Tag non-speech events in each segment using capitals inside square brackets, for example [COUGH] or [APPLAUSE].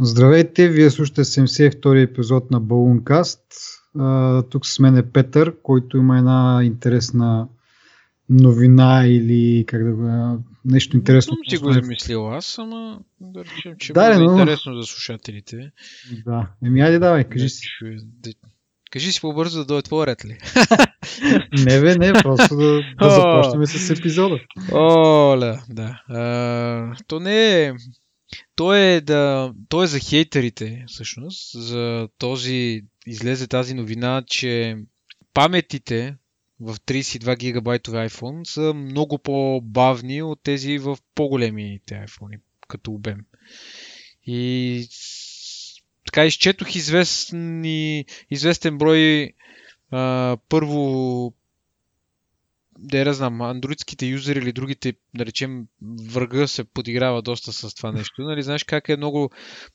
Здравейте, вие слушате 72-и епизод на Uh, тук с мен е Петър, който има една интересна новина или как да го... нещо интересно. Не съм си го измислил аз, ама да речем, че да, е но... интересно за слушателите. Да, еми айде давай, кажи си. Кажи си по-бързо да дойде твой ред ли? [LAUGHS] не бе, не, просто да, да започнем с епизода. Оля, да. А, то не е той е, да, той е за хейтерите, всъщност. За този, излезе тази новина, че паметите в 32 гигабайтови iPhone са много по-бавни от тези в по-големите iPhone, като обем. И така изчетох известни, известен брой а, първо да я знам, андроидските юзери или другите, да речем, врага се подиграва доста с това нещо. Нали, знаеш как е много,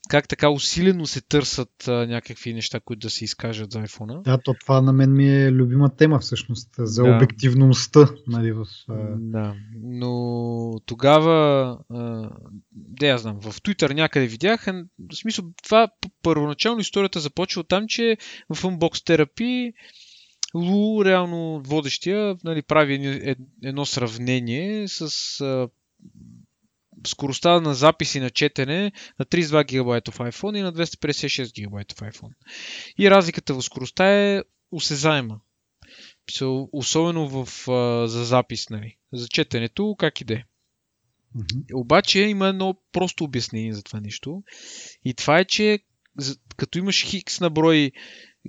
как така усилено се търсят а, някакви неща, които да се изкажат за iPhone. Да, то това на мен ми е любима тема всъщност, за да. обективността. Нали, в, а... Да, но тогава, а, да я знам, в Twitter някъде видях, в смисъл, това първоначално историята започва от там, че в Unbox Therapy Лу, реално водещия, нали, прави едно сравнение с а, скоростта на записи на четене на 32 гигабайтов iPhone и на 256 гигабайтов iPhone. И разликата в скоростта е осезаема. Особено в, а, за запис, нали. За четенето, как иде. Mm-hmm. Обаче има едно просто обяснение за това нещо. И това е, че като имаш хикс на брой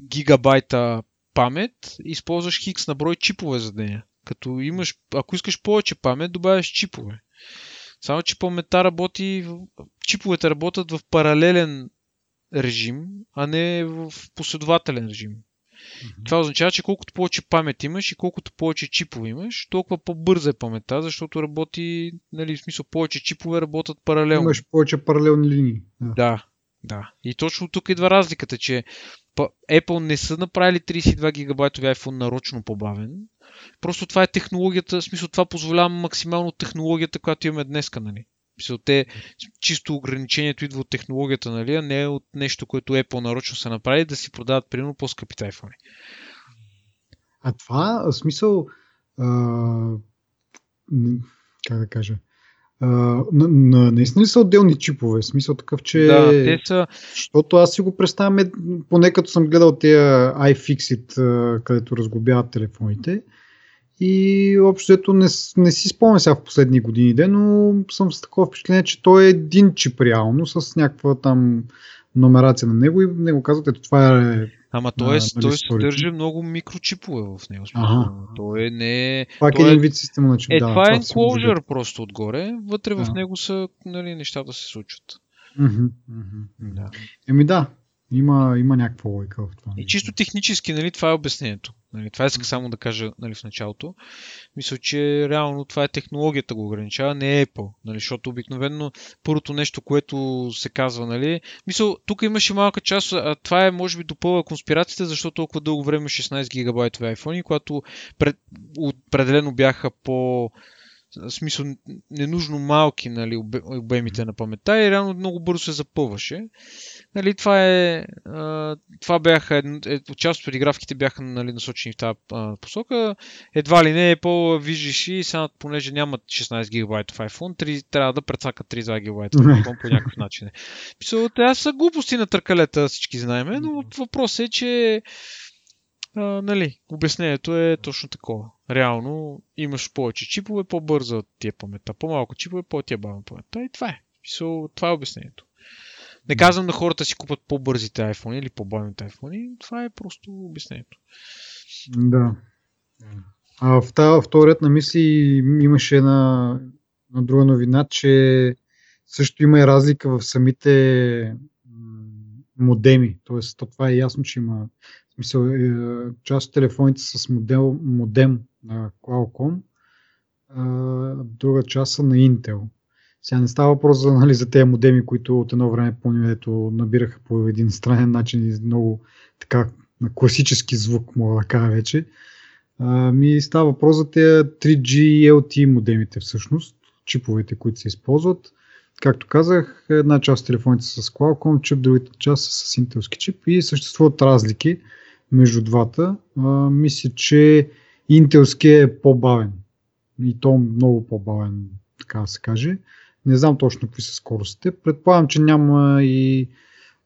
гигабайта памет, използваш хикс на брой чипове за деня. Като имаш, ако искаш повече памет, добавяш чипове. Само, че паметта работи, чиповете работят в паралелен режим, а не в последователен режим. Mm-hmm. Това означава, че колкото повече памет имаш и колкото повече чипове имаш, толкова по-бърза е паметта, защото работи, нали, в смисъл повече чипове работят паралелно. Имаш повече паралелни линии. Да. да, да. И точно тук идва разликата, че Apple не са направили 32 гигабайтови iPhone нарочно по-бавен. Просто това е технологията, в смисъл това позволява максимално технологията, която имаме днес, нали? Те, чисто ограничението идва от технологията, нали, а не от нещо, което Apple нарочно са направили, да си продават, примерно, по-скъпите iPhone. А това, в смисъл, а, как да кажа, на, на, наистина ли са отделни чипове? В смисъл такъв, че... Да, те са... Защото аз си го представям, е, поне като съм гледал тези iFixit, където разглобяват телефоните. И общото не, не си спомням сега в последни години, но съм с такова впечатление, че той е един чип реално, с някаква там номерация на него и него казват, ето това е Ама той, е, той съдържа много микрочипове в него. Ага. Той е не... Пак е един вид система на чип. Е, да, това е enclosure просто отгоре. Вътре в него са нали, нещата се случват. Mm-hmm, mm-hmm. Да. Еми да, има, има някаква лойка в това. И чисто технически, нали, това е обяснението. Нали, това исках само да кажа нали, в началото. Мисля, че реално това е технологията го ограничава, не е Apple. Нали, защото обикновено първото нещо, което се казва, нали, мисля, тук имаше малка част, а това е може би допълва конспирацията, защото толкова дълго време 16 гигабайтови iPhone, когато пред, определено бяха по в смисъл ненужно малки нали, обемите на паметта и реално много бързо се запълваше. Нали, това е, това бяха, е, част от предигравките бяха нали, насочени в тази посока. Едва ли не Apple виждаш и сега, понеже нямат 16 гигабайтов iPhone, 3, трябва да прецакат 32 гигабайтов iPhone по някакъв начин. Писал, те са глупости на търкалета, всички знаем, но въпросът е, че а, нали, обяснението е точно такова. Реално имаш повече чипове, по-бързо ти е паметта, по-малко чипове, по-ти е бавна паметта и това е. Това е обяснението. Не казвам на хората си купат по-бързите iPhone или по-бавните iPhone. Това е просто обяснението. Да. А в тази вторият на мисли имаше една, една друга новина, че също има и разлика в самите модеми. Тоест, това е ясно, че има смисъл, е, част от телефоните с модел, модем на Qualcomm, друга част са на Intel. Сега не става въпрос за, нали, за тези модеми, които от едно време помня, ето набираха по един странен начин и много така на класически звук, мога да кажа вече. А, ми става въпрос за тези 3G LTE модемите всъщност, чиповете, които се използват. както казах, една част от телефоните са с Qualcomm чип, другата част са с Intelски чип и съществуват разлики между двата. А, мисля, че Intelски е по-бавен и то много по-бавен, така да се каже. Не знам точно какви са скоростите. Предполагам, че няма и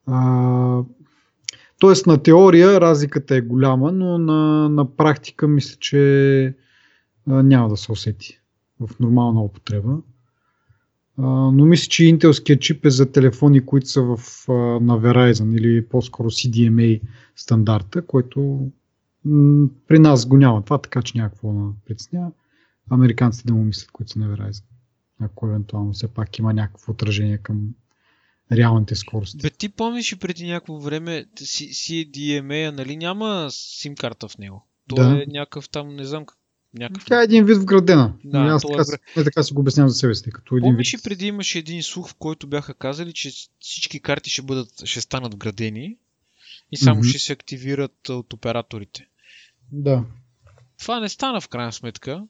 а, Тоест на теория разликата е голяма, но на, на практика мисля, че а, няма да се усети в нормална употреба. Но мисля, че интелският чип е за телефони, които са в, на Verizon или по-скоро CDMA стандарта, който м- при нас го няма това, така че някакво да притеснява. Американците да му мислят, които са на Verizon. Ако евентуално все пак има някакво отражение към реалните скорости. Бе, ти помниш и преди някакво време CDMA, нали няма сим карта в него? То да. е някакъв там, не знам как Някакъв... Тя е един вид вградена. Да, аз така, е... не така си го обяснявам за себе си. Като един Помниш вид... и преди имаше един слух, в който бяха казали, че всички карти ще, бъдат, ще станат вградени и само mm-hmm. ще се активират от операторите. Да. Това не стана в крайна сметка.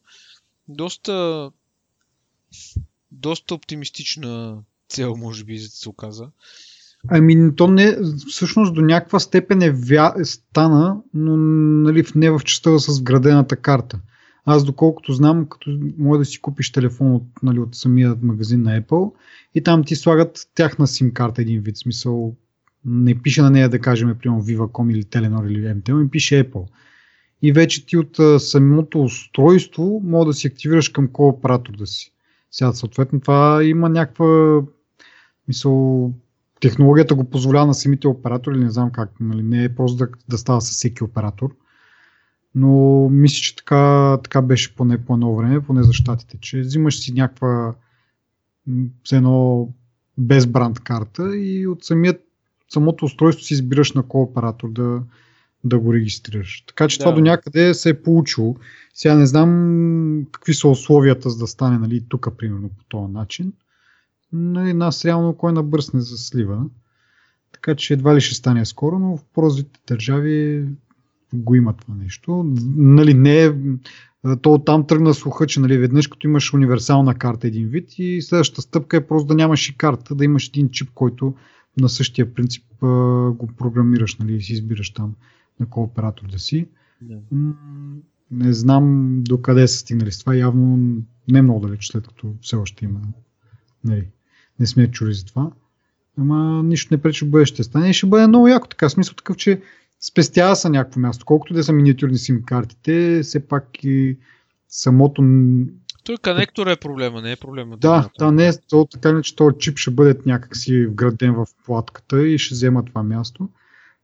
Доста доста оптимистична цел, може би, се оказа. Ами, то не, всъщност до някаква степен е вя... стана, но нали, не в частта с вградената карта. Аз доколкото знам, като може да си купиш телефон от, нали, от самия магазин на Apple и там ти слагат тяхна сим карта един вид. Смисъл, не пише на нея да кажем, примерно Viva.com или Telenor или MTL, ми пише Apple. И вече ти от а, самото устройство може да си активираш към кой оператор да си. Сега, съответно, това има някаква мисъл, технологията го позволява на самите оператори, не знам как, нали, не е просто да, да става с всеки оператор. Но мисля, че така, така беше поне по едно време, поне за щатите, че взимаш си някаква с едно без бранд карта и от самият, самото устройство си избираш на кой оператор да, да го регистрираш. Така че да. това до някъде се е получило. Сега не знам какви са условията за да стане нали, тук, примерно, по този начин. Нали, нас реално кой набърсне за слива. Така че едва ли ще стане скоро, но в по-развитите държави го има това нещо. Нали, не е, то там тръгна слуха, че нали, веднъж като имаш универсална карта един вид и следващата стъпка е просто да нямаш и карта, да имаш един чип, който на същия принцип го програмираш нали, и си избираш там на кой оператор да си. Да. Не знам до къде са стигнали с това. Явно не много далеч, след като все още има. Нали, не сме чули за това. Ама нищо не пречи бъдеще стане. И ще бъде много яко така. Смисъл такъв, че спестява са някакво място. Колкото да са миниатюрни сим картите, все пак и самото... Той конектор е проблема, не е проблема. Да, да, не е то, така че този чип ще бъде някакси вграден в платката и ще взема това място.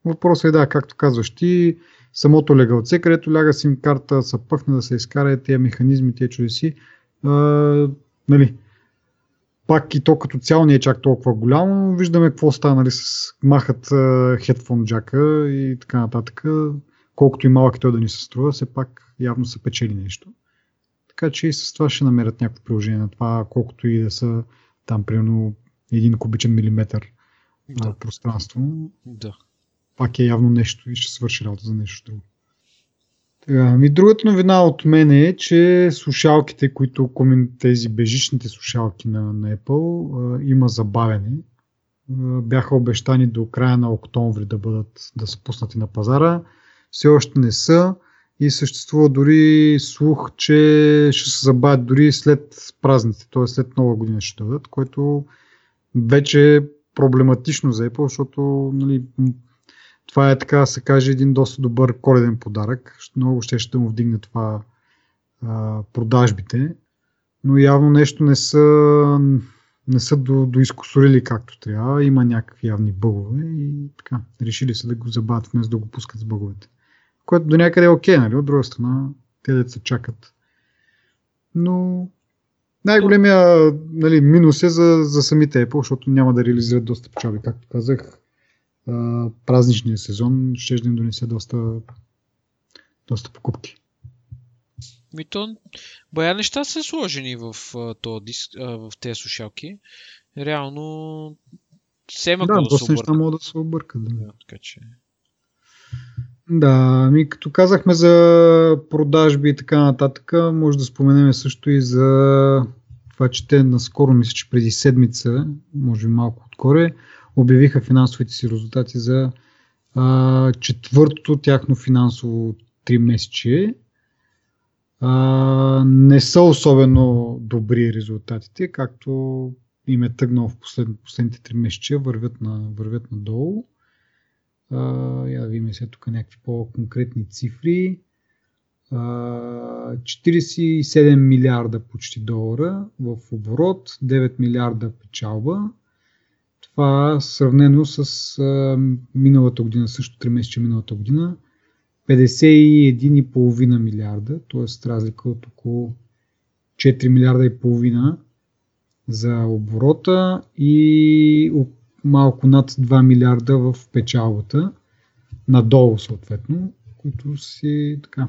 Въпросът е да, както казваш ти, самото легалце, където ляга сим карта, са пъхне да се изкара тези механизми, тези чудеси. А, нали, пак и то като цяло не е чак толкова голямо, виждаме какво става, нали, с махат хедфон джака и така нататък. Колкото и малък той да ни се струва, все пак явно са печели нещо. Така че и с това ще намерят някакво приложение на това, колкото и да са там примерно един кубичен милиметър да. пространство. Да. Пак е явно нещо и ще свърши работа за нещо друго. Така, ми другата новина от мен е, че слушалките, които тези бежичните слушалки на, на Apple а, има забавени. А, бяха обещани до края на октомври да бъдат да са пуснати на пазара. Все още не са и съществува дори слух, че ще се забавят дори след празниците, т.е. след нова година ще дадат, което вече е проблематично за Apple, защото нали, това е така да се каже един доста добър коледен подарък. Много ще ще му вдигне това а, продажбите, но явно нещо не са, не са до, доизкусорили както трябва. Има някакви явни бъгове и така. Решили са да го забавят вместо да го пускат с бъговете. Което до някъде е окей, нали? От друга страна, те деца чакат. Но най-големия нали, минус е за, за самите Apple, защото няма да реализират доста печалби, както казах празничния сезон ще да им донесе доста, доста покупки. Ми то, бая неща са сложени в, то, диск, в тези слушалки. Реално, все има да, да се неща могат да се объркат. Да. да, така че... Да, ми като казахме за продажби и така нататък, може да споменем също и за това, че те наскоро, мисля, че преди седмица, може би малко откоре, обявиха финансовите си резултати за а, четвъртото тяхно финансово три месече. А, не са особено добри резултатите, както им е тъгнал в послед, последните три месече, вървят, на, вървят надолу. А, я да видим сега тук някакви по-конкретни цифри. 47 милиарда почти долара в оборот, 9 милиарда печалба. Това сравнено с а, миналата година, също 3 месеца миналата година, 51,5 милиарда, т.е. разлика от около 4 милиарда и половина за оборота и малко над 2 милиарда в печалбата, надолу съответно, които си така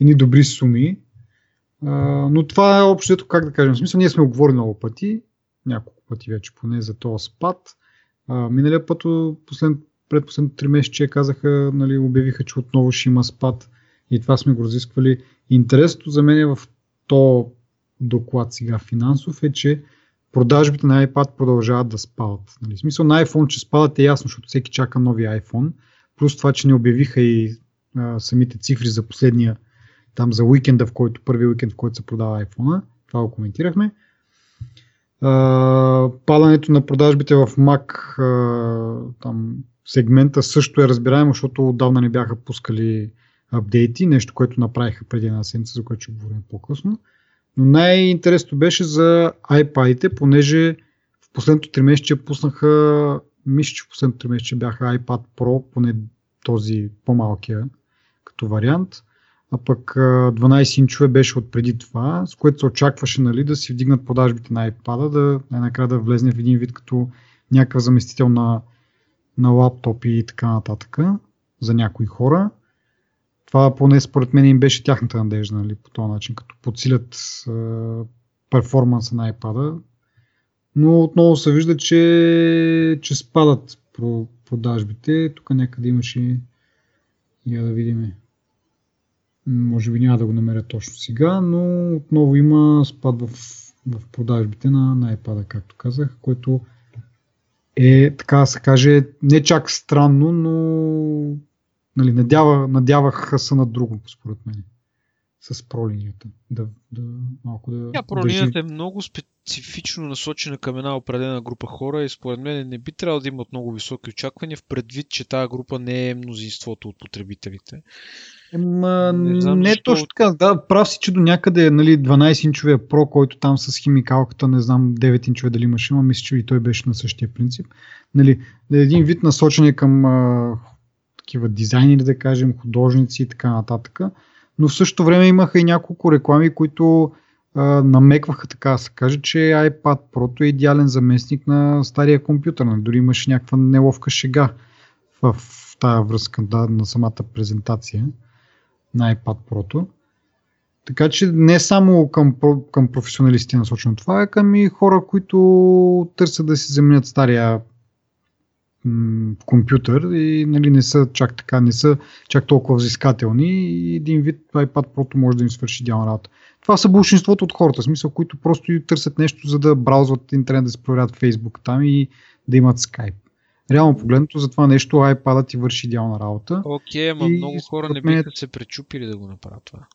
едни добри суми. А, но това е общото, как да кажем, в смисъл, ние сме оговорили много пъти, няколко пъти вече поне за този спад. А, миналия път, послед, пред последните три месеца, казаха, нали, обявиха, че отново ще има спад и това сме го разисквали. Интересното за мен е в то доклад сега финансов е, че продажбите на iPad продължават да спадат. Нали? В смисъл на iPhone, че спадат е ясно, защото всеки чака нови iPhone. Плюс това, че не обявиха и а, самите цифри за последния там за уикенда, в който, първи уикенд, в който се продава iPhone. Това го коментирахме. Падането на продажбите в Mac там, сегмента също е разбираемо, защото отдавна не бяха пускали апдейти, нещо, което направиха преди една седмица, за което ще говорим по-късно. Но най-интересното беше за iPad-ите, понеже в последното 3 месеца пуснаха, мисля, че в последното 3 месеца бяха iPad Pro, поне този по-малкия като вариант а пък 12 инчове беше от преди това, с което се очакваше нали, да си вдигнат продажбите на iPad, да най-накрая да влезне в един вид като някакъв заместител на, на лаптопи и така нататък за някои хора. Това поне според мен им беше тяхната надежда нали, по този начин, като подсилят е, перформанса на iPad. Но отново се вижда, че, че спадат продажбите. Тук някъде имаше. Я да видим. Може би няма да го намеря точно сега, но отново има спад в, в продажбите на, на iPad, както казах, което е, така да се каже, не чак странно, но нали, надява, надяваха се на друго, според мен с пролинията. Да, да, малко да, Тя пролинията да е много специфично насочена към една определена група хора и според мен не би трябвало да имат много високи очаквания в предвид, че тази група не е мнозинството от потребителите. Ема, не, знам, не защо... точно така. Да, прав си, че до някъде нали, 12-инчовия Pro, който там с химикалката, не знам 9-инчове дали имаш, има, мисля, че и той беше на същия принцип. Нали, един вид насочен към а, такива дизайнери, да кажем, художници и така нататък но в същото време имаха и няколко реклами, които а, намекваха така да се каже, че iPad Pro е идеален заместник на стария компютър. Нали? Дори имаше някаква неловка шега в, в тая връзка да, на самата презентация на iPad Pro. Така че не само към, към професионалисти е насочено това, а към и хора, които търсят да си заменят стария компютър и нали, не са чак така, не са чак толкова взискателни и един вид iPad Pro може да им свърши идеална работа. Това са большинството от хората, в смисъл, които просто търсят нещо, за да браузват интернет, да се проверят Facebook там и да имат Skype. Реално погледнато за това нещо iPad ти върши идеална работа. Окей, okay, ама много хора не биха се пречупили да го направят това.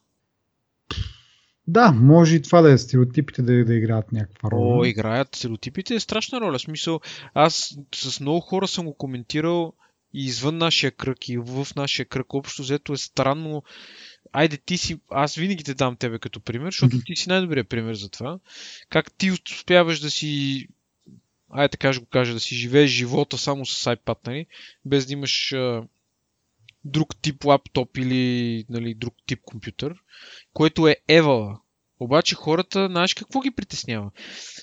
Да, може и това да е стереотипите да, да играят някаква роля. О, играят стереотипите е страшна роля. В смисъл, аз с много хора съм го коментирал и извън нашия кръг и в нашия кръг общо взето е странно. Айде ти си, аз винаги те дам тебе като пример, защото ти си най-добрият пример за това. Как ти успяваш да си айде така ще го кажа, да си живееш живота само с iPad, нали? без да имаш а, друг тип лаптоп или нали, друг тип компютър, което е Евала. Обаче хората, знаеш какво ги притеснява?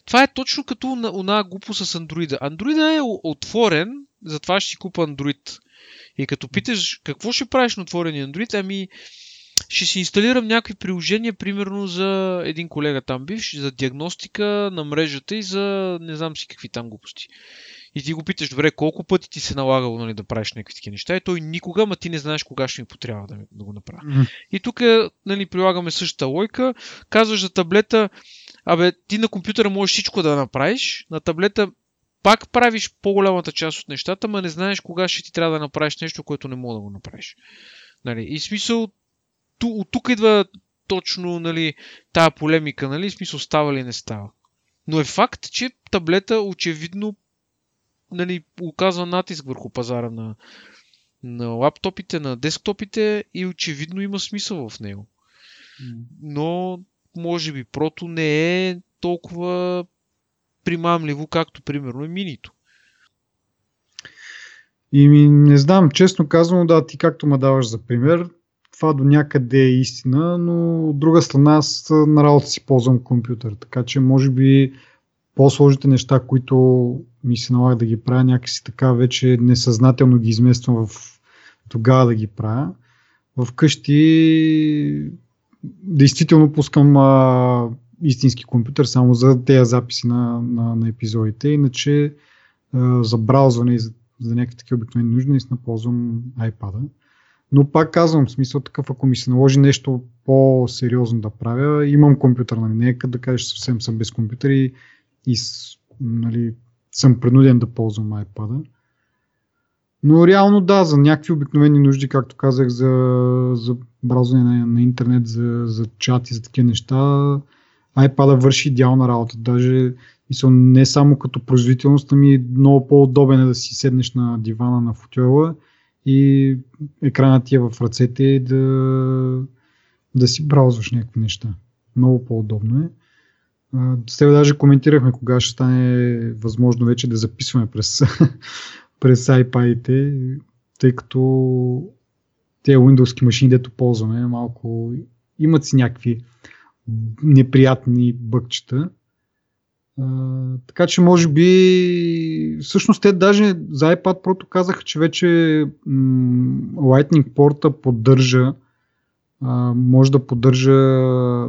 Това е точно като на глупо с андроида. Андроида е отворен, затова ще си купа андроид. И като питаш какво ще правиш на отворения андроид, ами ще си инсталирам някакви приложения, примерно за един колега там бивш, за диагностика на мрежата и за не знам си какви там глупости. И ти го питаш, добре, колко пъти ти се налагало нали, да правиш някакви такива неща и той никога, ама ти не знаеш кога ще ми потрябва да, да го направя. Mm-hmm. И тук нали, прилагаме същата лойка. Казваш за таблета, абе, ти на компютъра можеш всичко да направиш, на таблета пак правиш по-голямата част от нещата, ма не знаеш кога ще ти трябва да направиш нещо, което не мога да го направиш. Нали? И смисъл, от тук идва точно нали, тая полемика, нали, смисъл става ли не става. Но е факт, че таблета очевидно нали, оказва натиск върху пазара на, на лаптопите, на десктопите и очевидно има смисъл в него. Но може би прото не е толкова примамливо, както примерно е минито. И ми не знам, честно казвам, да, ти както ме даваш за пример, това до някъде е истина, но от друга страна аз на работа си ползвам компютър, така че може би по-сложните неща, които ми се налага да ги правя, някакси така вече несъзнателно ги измествам в тогава да ги правя. Вкъщи действително пускам а, истински компютър само за тези записи на, на, на епизодите, иначе а, за браузване и за, за някакви такива обикновени нужди наистина ползвам iPad-а. Но пак казвам, в смисъл такъв, ако ми се наложи нещо по-сериозно да правя, имам компютър, нали? Не е да кажеш съвсем съм без компютър и, и нали, съм принуден да ползвам iPad-а. Но реално да, за някакви обикновени нужди, както казах, за, за браузване на, на интернет, за, за чат и за такива неща, iPad върши идеална работа. Даже мисъл, не само като производителност, ами много по-удобен е да си седнеш на дивана на футюела и екранът ти е в ръцете и да, да си браузваш някакви неща. Много по-удобно е. С тебе даже коментирахме кога ще стане възможно вече да записваме през, [LAUGHS] през iPad-ите, тъй като те Windows машини, дето ползваме, малко имат си някакви неприятни бъкчета. Така че може би всъщност те даже за iPad Pro казаха, че вече м- Lightning порта поддържа uh, може да поддържа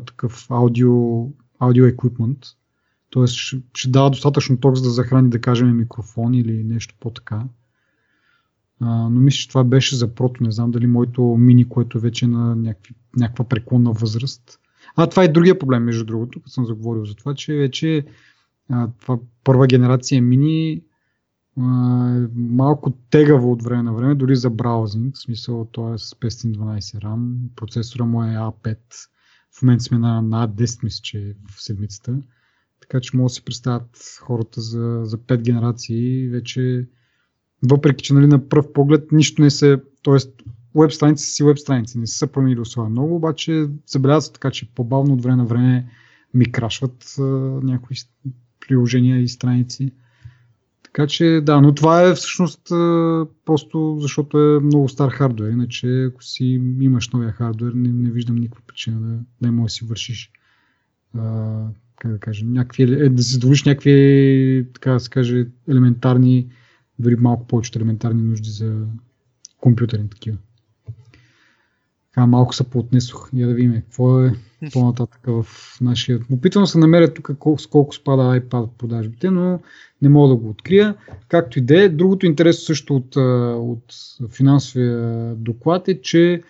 такъв аудио, аудио еквипмент. Тоест ще, ще дава достатъчно ток за да захрани да кажем микрофон или нещо по-така. Uh, но мисля, че това беше за прото. Не знам дали моето мини, което вече е на някакви, някаква преклонна възраст, а това е другия проблем, между другото, като съм заговорил за това, че вече това първа генерация мини е малко тегаво от време на време, дори за браузинг, в смисъл това е с 512 RAM, процесора му е A5, в момента сме на, на A10, мисля, че е в седмицата, така че могат да си представят хората за, за 5 генерации, вече въпреки, че нали, на пръв поглед нищо не се, т.е веб страници си веб страници, не са променили особено много, обаче забелязват така, че по-бавно от време на време ми крашват а, някои приложения и страници. Така че да, но това е всъщност просто защото е много стар хардвер, иначе ако си имаш новия хардвер, не, не виждам никаква причина да, да може да си вършиш а, как да кажа, някакви, е, да задоволиш някакви, така да се каже, елементарни, дори малко повече елементарни нужди за компютърни такива. Така малко се поотнесох. Я да видим какво е по-нататък в нашия... Опитвам се намеря тук колко, колко спада iPad продажбите, но не мога да го открия. Както и да е. Другото интересно също от, от финансовия доклад е, че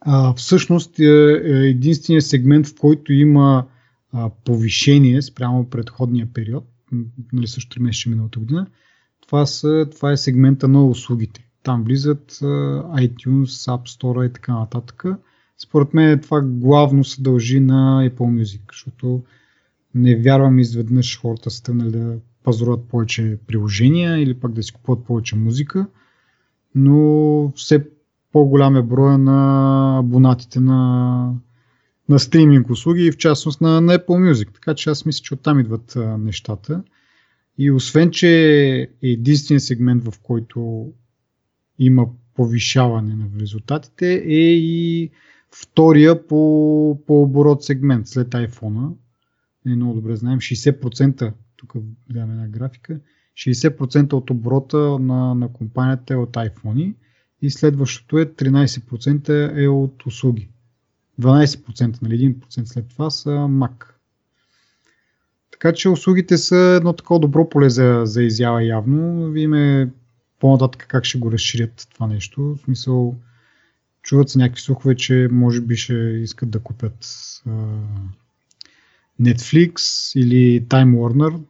а, всъщност е, е единственият сегмент, в който има а, повишение спрямо предходния период, нали също 3 месеца миналата година, това, са, това е сегмента на услугите. Там влизат iTunes, App Store и така нататък. Според мен това главно се дължи на Apple Music, защото не вярвам изведнъж хората са тръгнали да пазаруват повече приложения или пък да си купуват повече музика, но все по-голям е броя на абонатите на, на стриминг услуги и в частност на, на Apple Music. Така че аз мисля, че оттам идват нещата. И освен, че е единствен сегмент, в който има повишаване на резултатите, е и втория по, по оборот сегмент след iPhone. Е много добре знаем, 60%, тук гледаме една графика, 60% от оборота на, на компанията е от iPhone и следващото е 13% е от услуги. 12%, нали 1% след това са Mac. Така че услугите са едно такова добро поле за, за изява явно. Вие по-нататък как ще го разширят това нещо. В смисъл, чуват се някакви слухове, че може би ще искат да купят а, Netflix или Time Warner.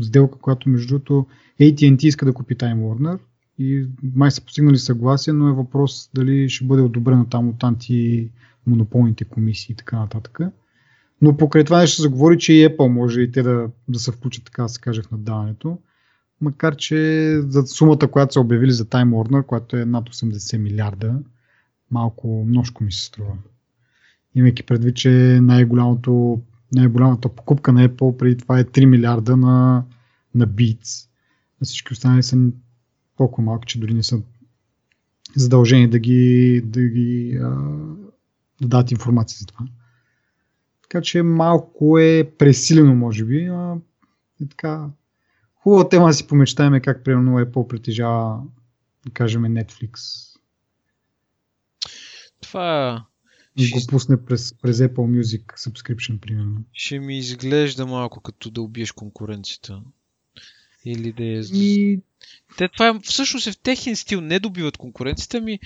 Сделка, която между другото AT&T иска да купи Time Warner и май са постигнали съгласие, но е въпрос дали ще бъде одобрено там от антимонополните комисии и така нататък. Но покрай това ще заговори, че и Apple може и те да, да се включат, така да се каже, в наддаването. Макар, че за сумата, която са обявили за Time Warner, която е над 80 милиарда, малко множко ми се струва. Имайки предвид, че най-голямото, най-голямата покупка на Apple преди това е 3 милиарда на, на Beats. А всички останали са толкова малки, че дори не са задължени да ги, да ги а, да дадат информация за това. Така че малко е пресилено, може би. А, е така. Хубава тема да си помечтаем как примерно Apple притежава, да кажем, Netflix. Това и го пусне през, през Apple Music subscription, примерно. Ще ми изглежда малко като да убиеш конкуренцията. Или да е... Ми, те, това е, всъщност е в техен стил. Не добиват конкуренцията ми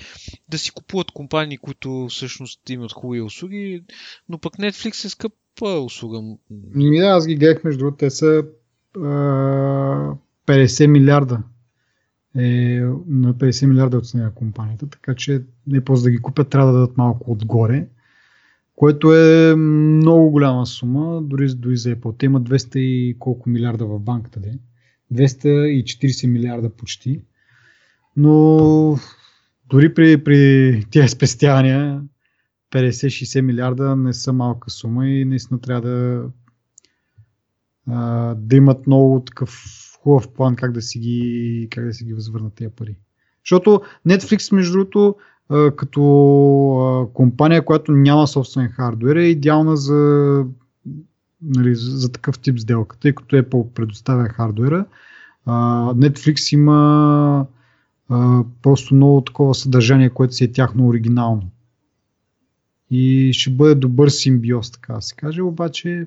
да си купуват компании, които всъщност имат хубави услуги, но пък Netflix е скъпа услуга. Ми да, аз ги гледах между другото. Те са 50 милиарда. Е, на 50 милиарда оценява компанията, така че не после да ги купят, трябва да дадат малко отгоре, което е много голяма сума, дори, дори за Apple. Те имат 200 и колко милиарда в банката. Де. 240 милиарда почти. Но дори при, при тия спестявания 50-60 милиарда не са малка сума и наистина трябва да, да имат много такъв хубав план как да си ги, как да си ги възвърнат тези пари. Защото Netflix, между другото, като компания, която няма собствен хардвер, е идеална за нали, за, такъв тип сделка, тъй като Apple предоставя хардуера. А, Netflix има просто много такова съдържание, което си е тяхно оригинално. И ще бъде добър симбиоз, така да се каже, обаче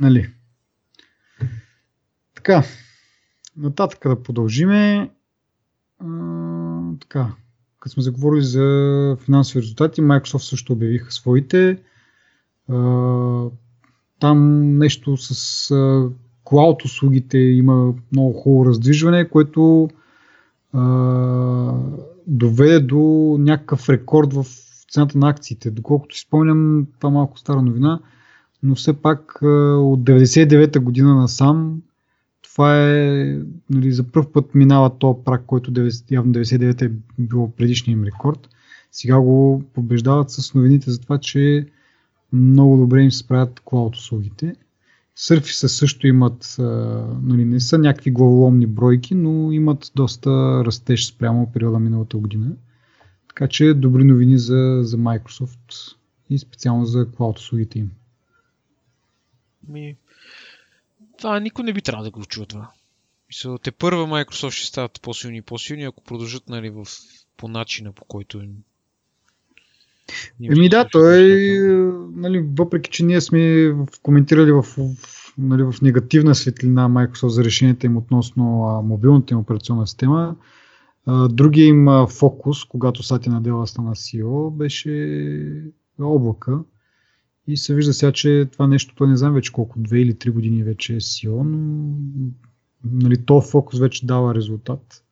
нали. Така, нататък да продължиме. А, така, като сме заговорили за финансови резултати, Microsoft също обявиха своите там нещо с клауд услугите има много хубаво раздвижване, което а, доведе до някакъв рекорд в цената на акциите. Доколкото си спомням, това малко стара новина, но все пак от 99-та година насам това е, нали, за първ път минава то прак, който 90, явно 99-та е било предишния им рекорд. Сега го побеждават с новините за това, че много добре им се справят клауд услугите. Surface също имат, нали, не са някакви главоломни бройки, но имат доста растеж спрямо периода миналата година. Така че добри новини за, за Microsoft и специално за клауд услугите им. Ми, това никой не би трябвало да го чува това. Мисля, те първа Microsoft ще стават по-силни и по-силни, ако продължат нали, в, по начина, по който Еми да, той, нали, въпреки че ние сме коментирали в, в, нали, в негативна светлина Microsoft за решенията им относно а, мобилната им операционна система, а, другия им а, фокус, когато Сати Надела стана CEO, беше облака. И се вижда сега, че това нещо, той не знам вече колко, две или три години вече е CEO, но нали, то фокус вече дава резултат.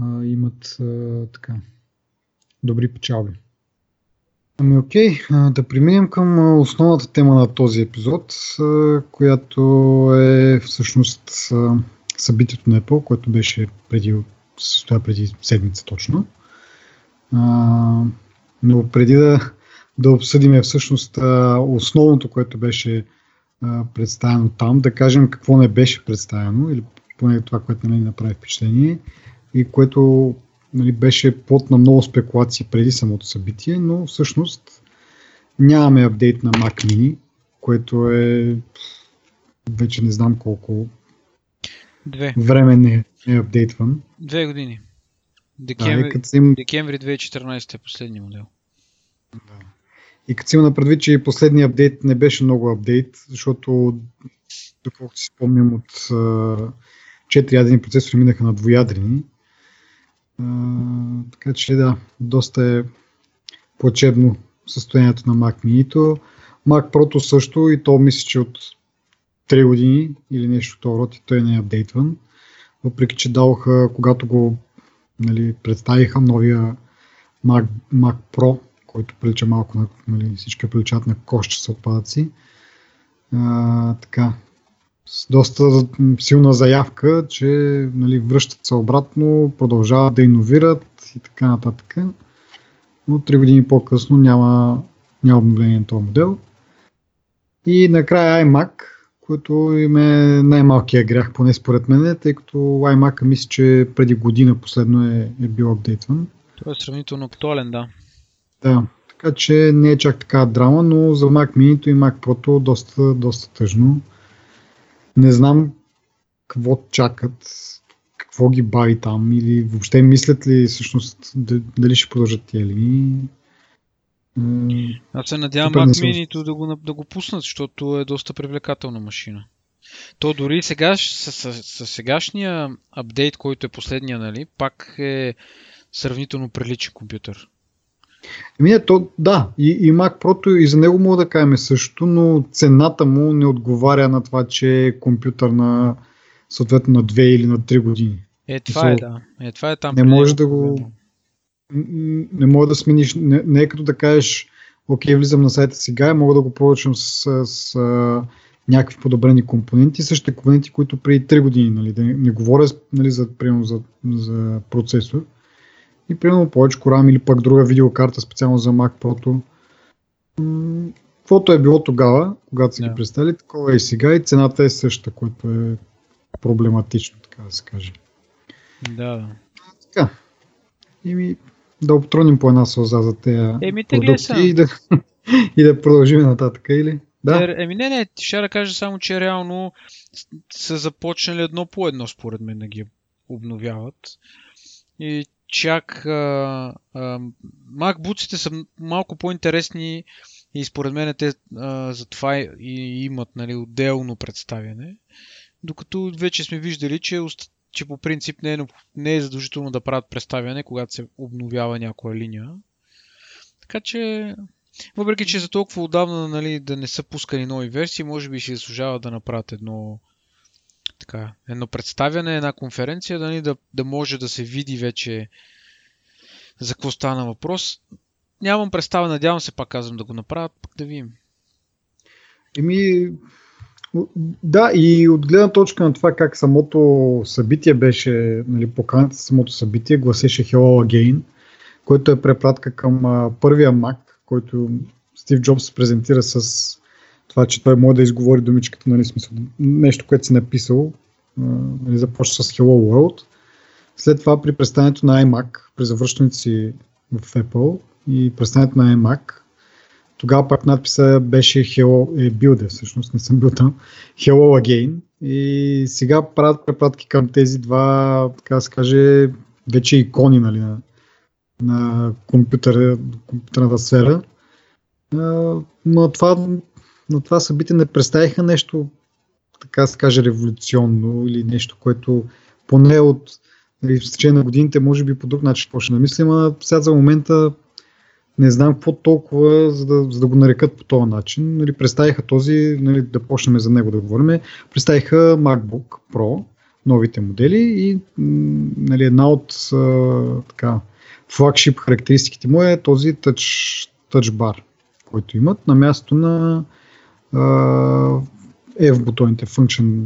А, имат а, така добри печалби. Ами окей, да преминем към основната тема на този епизод, която е всъщност събитието на Apple, което беше преди, състоя преди седмица точно. Но преди да, да обсъдим всъщност основното, което беше представено там, да кажем какво не беше представено, или поне това, което нали, направи впечатление и което нали, беше плод на много спекулации преди самото събитие, но всъщност нямаме апдейт на Mac Mini, което е вече не знам колко Две. време не, е апдейтван. Две години. Декември, да, им... декември 2014 е последния модел. Да. И като си има предвид, че последния апдейт не беше много апдейт, защото доколкото си спомням от 4 ядрени процесори минаха на двоядрени, така че да, доста е плачебно състоянието на Mac Mini. Mac Pro също и то мисля, че от 3 години или нещо това род и той не е апдейтван. Въпреки, че даваха, когато го нали, представиха новия Mac, Mac Pro, който прилича малко на нали, всички приличат на кошче с отпадъци. А, така, с доста силна заявка, че нали, връщат се обратно, продължават да иновират и така нататък. Но 3 години по-късно няма, няма обновление на този модел. И накрая iMac, който им е най-малкият грях, поне според мен, тъй като iMac мисля, че преди година последно е, е бил апдейтван. Той е сравнително актуален, да. Да, така че не е чак така драма, но за Mac Mini и Mac Pro доста, доста тъжно. Не знам какво чакат, какво ги бави там или въобще мислят ли всъщност дали ще продължат тия линии. Аз се надявам Mac Mini да го, да го пуснат, защото е доста привлекателна машина. То дори сега, с, с, с сегашния апдейт, който е последния, нали, пак е сравнително приличен компютър. Еми, то, да, и, и Mac Pro и за него мога да кажем също, но цената му не отговаря на това, че е компютър на съответно на 2 или на 3 години. Е, това е, да. Е, това е там. Не може да го... Не може да смениш, не, не е като да кажеш, окей, влизам на сайта сега и мога да го поръчам с, с, с някакви подобрени компоненти, същите компоненти, които преди 3 години, нали, да не, не говоря нали, за, примерно, за, за процесор, и примерно повече RAM или пък друга видеокарта специално за Mac Pro. Каквото е било тогава, когато са yeah. ги представили, такова е и сега и цената е същата, което е проблематично, така да се каже. Да. Така. И ми да обтроним по една сълза за тези Еми, продукти и да, [LAUGHS] и да продължим нататък, или? Да. Еми не, не, ще да кажа само, че реално са започнали едно по едно, според мен, да ги обновяват. И чак а, а, MacBook са малко по-интересни и според мен те а, затова и имат нали, отделно представяне. Докато вече сме виждали, че, че по принцип не е, не е задължително да правят представяне, когато се обновява някоя линия. Така че, въпреки че за толкова отдавна нали, да не са пускани нови версии, може би ще заслужава да направят едно така, едно представяне, една конференция, да, да, да може да се види вече за какво стана въпрос. Нямам представа, надявам се, пак казвам, да го направят, пък да видим. Еми, да, и от гледна точка на това как самото събитие беше, нали, поканата самото събитие, гласеше Hello Again, което е препратка към а, първия Mac, който Стив Джобс презентира с това, че той може да изговори думичката, нали, смисъл, нещо, което си написал, нали, започва с Hello World. След това при представянето на iMac, при завръщането си в Apple и представянето на iMac, тогава пак надписа беше Hello, е Build, всъщност не съм бил там, Hello Again. И сега правят препратки към тези два, така да се каже, вече икони нали, на, на компютър, компютърната сфера. Но това но това събитие не представиха нещо, така се каже, революционно или нещо, което поне от нали, в течение на годините може би по друг начин почне да мислим, а сега за момента не знам какво толкова, за да, за да го нарекат по този начин. Нали, представиха този, нали, да почнем за него да говорим, представиха MacBook Pro, новите модели и нали, една от а, така, флагшип характеристиките му е този touch, touch bar, който имат на място на е в бутоните, function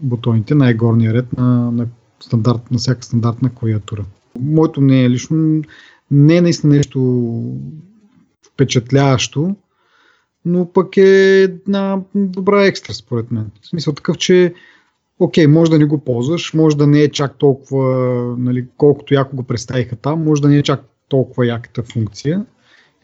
бутоните, най-горния ред на, на, стандарт, на всяка стандартна клавиатура. Моето не е лично, не е наистина нещо впечатляващо, но пък е една добра екстра според мен. В смисъл такъв, че окей, може да не го ползваш, може да не е чак толкова, нали, колкото яко го представиха там, може да не е чак толкова яката функция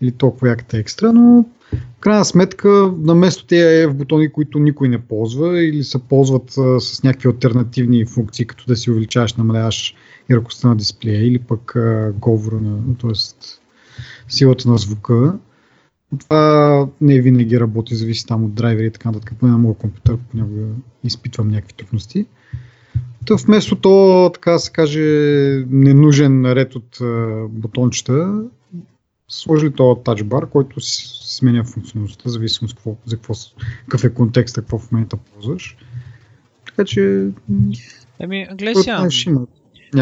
или толкова яката екстра, но в крайна сметка, на место тези в бутони, които никой не ползва или се ползват а, с някакви альтернативни функции, като да си увеличаваш, намаляваш яркостта на дисплея или пък а, говора на, т.е. силата на звука. Това не винаги работи, зависи там от драйвери и така нататък. Поне на моят компютър понякога изпитвам някакви трудности. Та вместо то, така се каже, ненужен наред от а, бутончета, сложили този тачбар, който сменя функционалността, зависимост какво, за какво, какъв е контекста, какво в момента ползваш. Така че... Ами, гледай сега.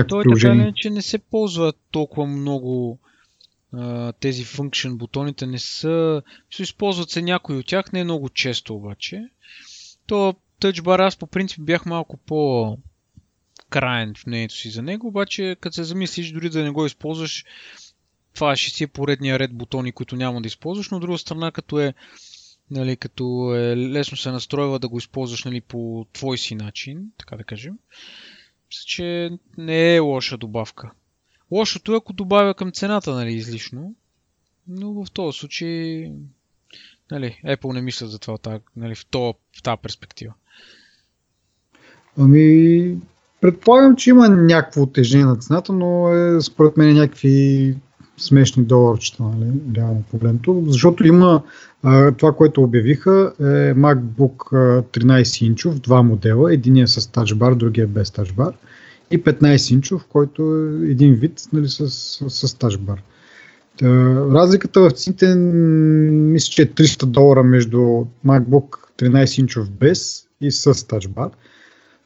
Той е така, че не се ползва толкова много а, тези function бутоните не са... Се използват се някои от тях, не е много често обаче. То Touch Bar аз по принцип бях малко по краен в мнението си за него, обаче като се замислиш, дори да не го използваш, това ще си е поредния ред бутони, които няма да използваш, но от друга страна, като е, нали, като е лесно се настройва да го използваш нали, по твой си начин, така да кажем, мисля, че не е лоша добавка. Лошото е, ако добавя към цената нали, излишно, но в този случай нали, Apple не мисля за това нали, в, това, в тази перспектива. Ами, предполагам, че има някакво отежнение на цената, но е, според мен някакви смешни доларчета, нали, реално погледното, защото има а, това, което обявиха е MacBook 13 инчов, два модела, единия с тачбар, другия без тачбар и 15 инчов, който е един вид нали, с, с, с тачбар. Разликата в цените мисля, че е 300 долара между MacBook 13 инчов без и с тачбар.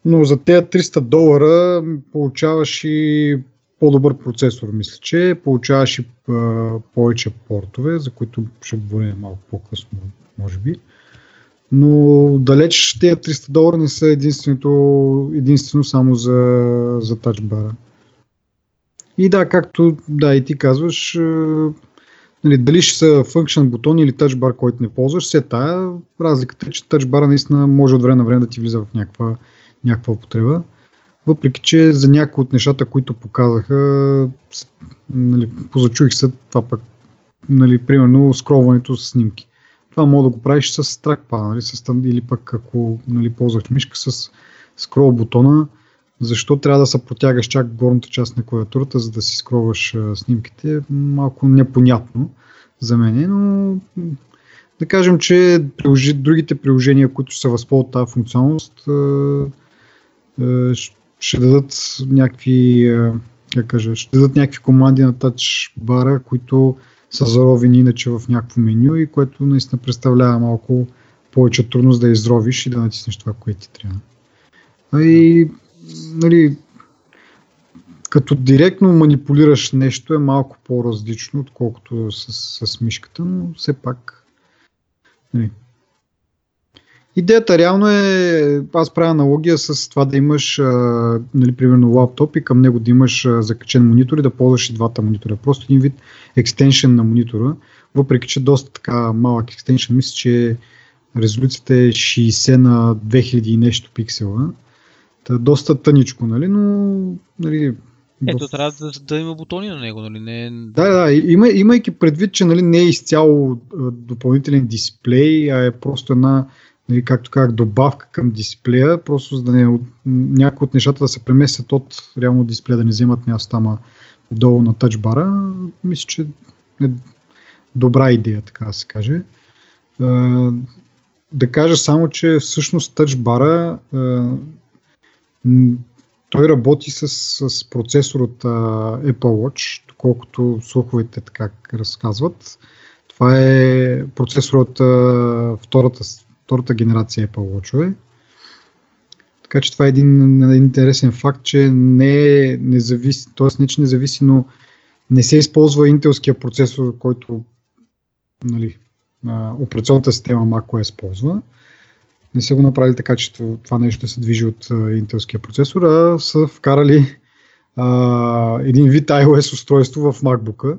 Но за тези 300 долара получаваш и по-добър процесор, мисля, че получаваш и повече портове, за които ще говорим малко по-късно, може би. Но далеч тези 300 долара не са единственото, единствено само за, за тачбара. И да, както да и ти казваш, нали, дали ще са function бутон или тачбар, който не ползваш, все тая разликата е, че тачбара наистина може от време на време да ти влиза в някаква, някаква употреба. Въпреки, че за някои от нещата, които показаха, нали, позачуих се това пък, нали, примерно скролването с снимки. Това мога да го правиш с тракпада, нали, с, или пък ако нали, ползваш мишка с скрол бутона, защо трябва да се протягаш чак горната част на клавиатурата, за да си скроваш снимките, малко непонятно за мен, но да кажем, че другите приложения, които се възползват тази функционалност, ще дадат някакви, как кажа, ще дадат някакви команди на тач бара, които са заровени иначе в някакво меню и което наистина представлява малко повече трудност да изровиш и да натиснеш това, което ти трябва. И нали, като директно манипулираш нещо е малко по-различно, отколкото с, с мишката, но все пак. Нали. Идеята реално е, аз правя аналогия с това да имаш, а, нали, примерно лаптоп и към него да имаш а, закачен монитор и да ползваш и двата монитора. Просто един вид екстеншън на монитора, въпреки че доста така малък екстеншън, мисля, че резолюцията е 60 на 2000 и нещо пиксела Та, доста тъничко, нали, но... Нали, ето, трябва да, да има бутони на него, нали? Не... Да, да, има, имайки предвид, че нали, не е изцяло допълнителен дисплей, а е просто една, нали, както казах, добавка към дисплея, просто за да не някои от нещата да се преместят от реално дисплея, да не вземат място там долу на тачбара, мисля, че е добра идея, така да се каже. Да кажа само, че всъщност тачбара той работи с, с процесор от uh, Apple Watch, колкото слуховете така разказват. Това е процесор от uh, втората, втората генерация Apple Watch. Така че това е един, един интересен факт, че не е независи, т.е. не че независи, но не се използва интелския процесор, който нали, операционната система macOS ползва, не са го направили така, че това нещо се движи от интелския процесор, а са вкарали а, един вид iOS устройство в MacBook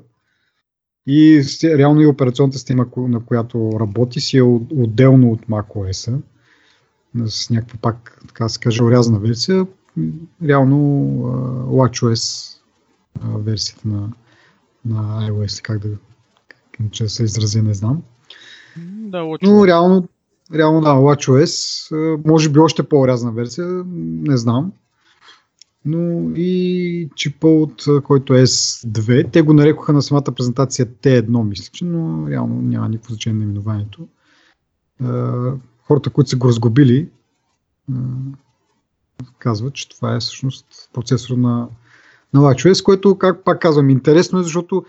и реално и операционната система, на която работи, си е отделно от macOS с някаква пак, така се каже, орязана версия. Реално WatchOS версията на, на iOS, как да, как да се изразя, не знам. Да, Но реално Реално да, WatchOS, може би още по-рязна версия, не знам. Но и чипа от който е S2, те го нарекоха на самата презентация T1, мисля, че, но реално няма никакво значение на именованието. Хората, които са го разгубили, казват, че това е всъщност процесор на, на WatchOS, което, как пак казвам, интересно е, защото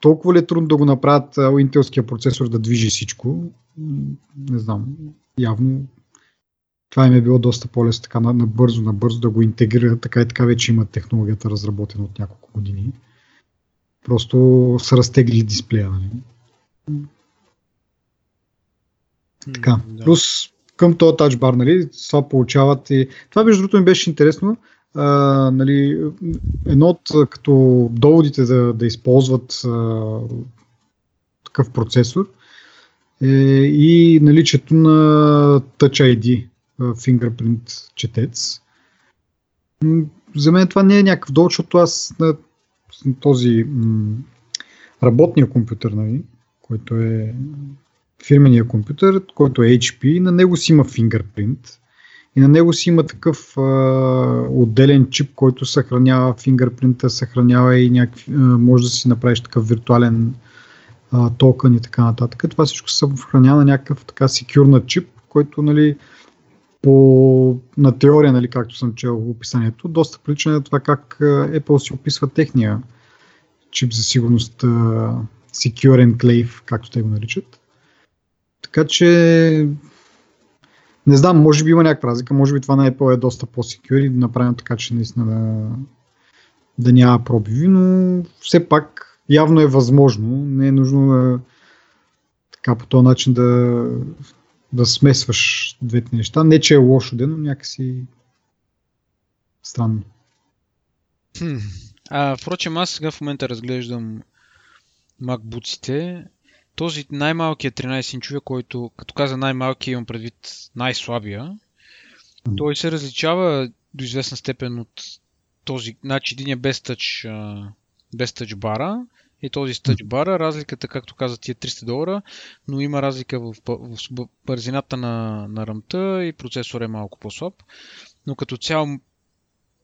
толкова ли е трудно да го направят интелския процесор да движи всичко? Не знам. Явно това им е било доста по-лесно така набързо, набързо да го интегрират. Така и така вече имат технологията разработена от няколко години. Просто са разтегли дисплея. Нали? Така. Да. Плюс към този тачбар, нали, това получават и... Това между другото ми беше интересно. А, нали, едно от като доводите да, да използват а, такъв процесор е и наличието на Touch ID, fingerprint четец. За мен това не е някакъв довод, защото аз на този м- работния компютър, нали, който е фирмения компютър, който е HP, на него си има фингърпринт и на него си има такъв а, отделен чип, който съхранява фингърпринта, съхранява и някакви, а, може да си направиш такъв виртуален а, токен и така нататък. Това всичко се съхранява на някакъв така секюрна чип, който нали, по, на теория, нали, както съм чел в описанието, доста прилича на това как Apple си описва техния чип за сигурност Secure Enclave, както те го наричат. Така че не знам, може би има някаква разлика, може би това на Apple е доста по-секюр и да направим така, че наистина да, да няма пробиви, но все пак явно е възможно, не е нужно да, така по този начин да, да смесваш двете неща. Не, че е лошо ден, но някакси странно. Хм. А, впрочем, аз сега в момента разглеждам MacBook-ите този най-малкият 13-инчовия, който, като каза най-малкият, имам предвид най-слабия, той се различава до известна степен от този, значи един е без тъч, без тъч бара и този с тъч бара. Разликата, както каза, ти е 300 долара, но има разлика в, в, в бързината на, на ръмта и процесор е малко по-слаб. Но като цяло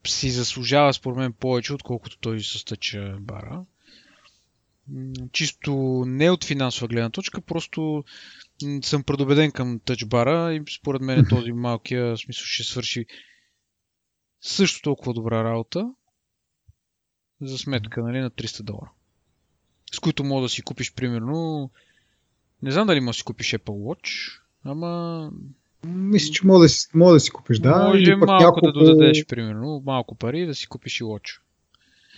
си заслужава според мен повече, отколкото този с тъч бара чисто не от финансова гледна точка, просто съм предубеден към тъчбара и според мен [LAUGHS] този малкия смисъл ще свърши също толкова добра работа за сметка нали, на 300 долара. С които мога да си купиш примерно не знам дали можеш да си купиш Apple Watch, ама мисля, че мога да си, мога да си купиш, да. Може малко няколко... да додадеш, примерно, малко пари да си купиш и Watch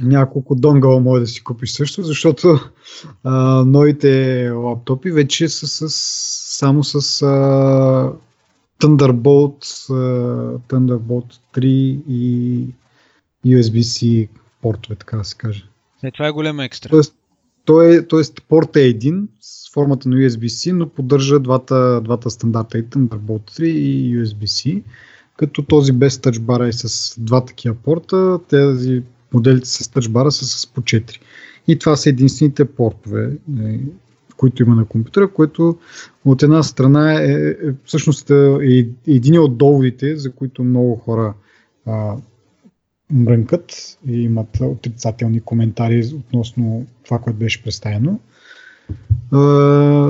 няколко донгала може да си купиш също, защото а, новите лаптопи вече са с, само с а, Thunderbolt, а, Thunderbolt 3 и USB-C портове, така да се каже. Не, това е голема екстра. Тоест, той е, тоест порт е един с формата на USB-C, но поддържа двата, двата стандарта и Thunderbolt 3 и USB-C, като този без тъчбара е с два такива порта, тези моделите с тъчбара са с по 4. И това са единствените портове, е, които има на компютъра, което от една страна е, е всъщност е един от доводите, за които много хора а, мрънкат и имат отрицателни коментари относно това, което беше представено.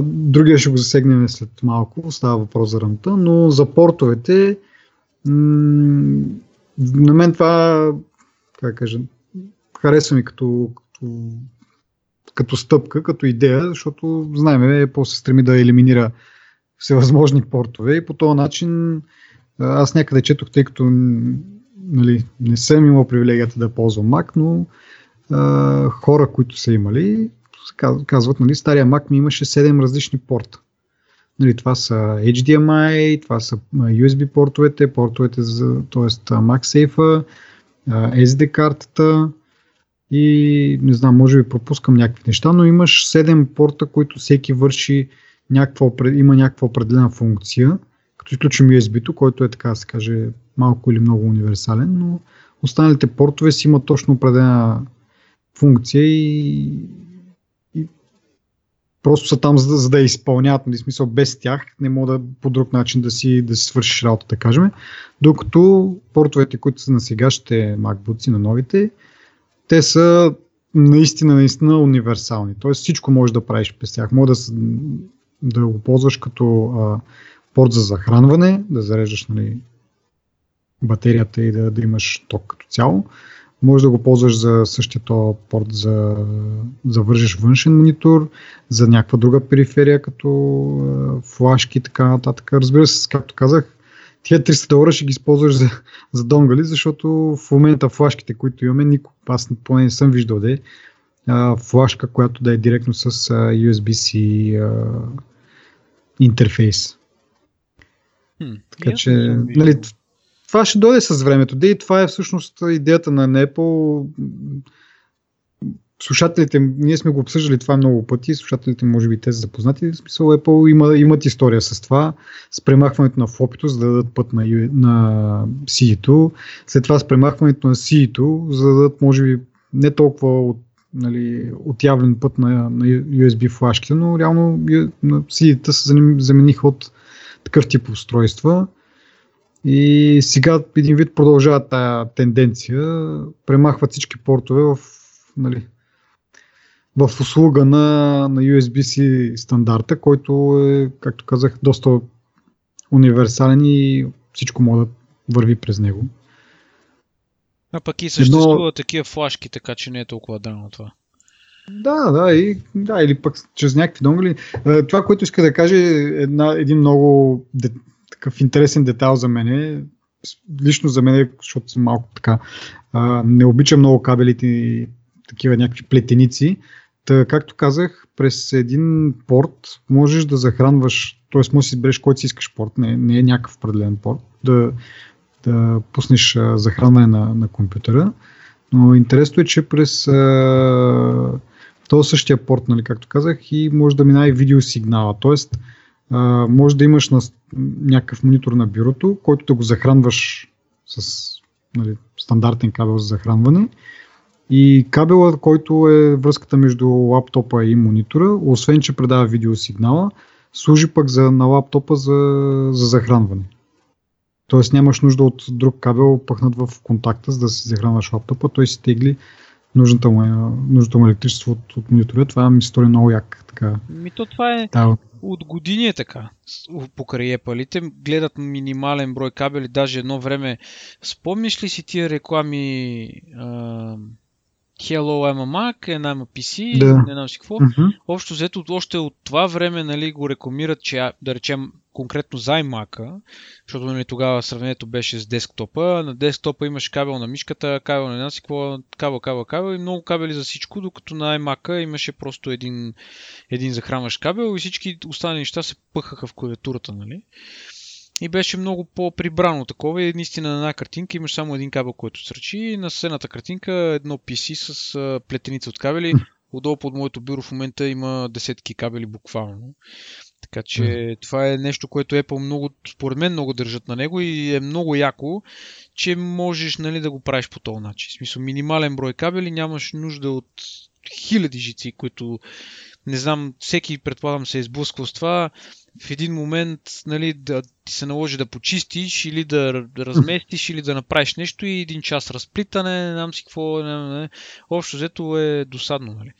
Другия ще го засегнем след малко, става въпрос за ръмта, но за портовете на мен това как кажа, харесва ми като, като, като стъпка, като идея, защото знаем, Apple се стреми да елиминира всевъзможни портове и по този начин аз някъде четох, тъй като нали, не съм имал привилегията да ползвам Mac, но а, хора, които са имали, казват, нали, стария Mac ми имаше 7 различни порта. Нали, това са HDMI, това са USB портовете, портовете за, т.е. MagSafe, SD картата и не знам, може би пропускам някакви неща, но имаш 7 порта, които всеки върши някаква, има някаква определена функция, като изключим USB-то, който е така се каже малко или много универсален, но останалите портове си имат точно определена функция и, и просто са там за да, за да изпълняват, нали, смисъл без тях не мога да по друг начин да си, да си свършиш работата, кажем. Докато портовете, които са на сегашните MacBooks на новите, те са наистина, наистина универсални. Тоест всичко можеш да правиш през тях. Може да, да го ползваш като а, порт за захранване, да зареждаш нали, батерията и да, да имаш ток като цяло. може да го ползваш за същия този порт за, за вържеш външен монитор, за някаква друга периферия, като флашки и така нататък. Разбира се, както казах, тия 300 долара ще ги използваш за, за донгали, защото в момента флашките, които имаме, никой, аз поне не съм виждал да е флашка, която да е директно с USB-C интерфейс. Хм, така че, нали, това ще дойде с времето. Да и това е всъщност идеята на Apple. Слушателите, ние сме го обсъждали това много пъти, слушателите може би те са запознати. В смисъл Apple има, имат история с това, с премахването на флопито, за да дадат път на, на CE-то, след това с премахването на CE-то, за да дадат може би не толкова от нали, отявлен път на, на USB флашките, но реално CD-та се замениха от такъв тип устройства. И сега един вид продължава тая тенденция, премахват всички портове в, нали, в услуга на, на USB-C стандарта, който е, както казах, доста универсален и всичко може да върви през него. А пък и съществуват Едно... такива флашки, така че не е толкова драно това. Да, да, и, да, или пък чрез някакви донгли. Е, това, което иска да каже, е една, един много такъв интересен детайл за мен. Е, лично за мен, защото съм малко така, а, не обичам много кабелите и такива някакви плетеници. Та, както казах, през един порт можеш да захранваш, т.е. можеш да си избереш който си искаш порт, не, не е някакъв определен порт, да, да пуснеш захранване на, на компютъра. Но интересно е, че през а, този същия порт, нали, както казах, и може да минава и видеосигнала. Тоест, може да имаш на някакъв монитор на бюрото, който да го захранваш с нали, стандартен кабел за захранване. И кабела, който е връзката между лаптопа и монитора, освен че предава видеосигнала, служи пък за, на лаптопа за, за захранване. Тоест нямаш нужда от друг кабел пъхнат в контакта, за да си захранваш лаптопа, той си тегли нужната му, нужната му електричество от, от монитора. Това ми стори много як. Така. Ми то това е да. от години е така. Покрай епалите гледат минимален брой кабели, даже едно време. Спомниш ли си тия реклами а, Hello, I'm a Mac, една има PC, да. не знам си какво. Mm-hmm. Общо взето, още от това време нали, го рекламират, че да речем конкретно за iMac, защото нали, тогава сравнението беше с десктопа. На десктопа имаш кабел на мишката, кабел на си какво, кабел, кабел, кабел и много кабели за всичко, докато на iMac имаше просто един, един захранващ кабел и всички останали неща се пъхаха в клавиатурата. Нали? И беше много по-прибрано такова и наистина на една картинка имаш само един кабел, който сръчи и на следната картинка едно PC с плетеница от кабели. Отдолу под моето бюро в момента има десетки кабели буквално. Така че mm. това е нещо, което Apple много, според мен много държат на него и е много яко, че можеш нали, да го правиш по този начин. В смисъл минимален брой кабели, нямаш нужда от хиляди жици, които не знам, всеки предполагам се е сблъсквал с това в един момент нали, да ти се наложи да почистиш или да, разместиш или да направиш нещо и един час разплитане, не знам си какво, не, не. общо взето е досадно. Нали.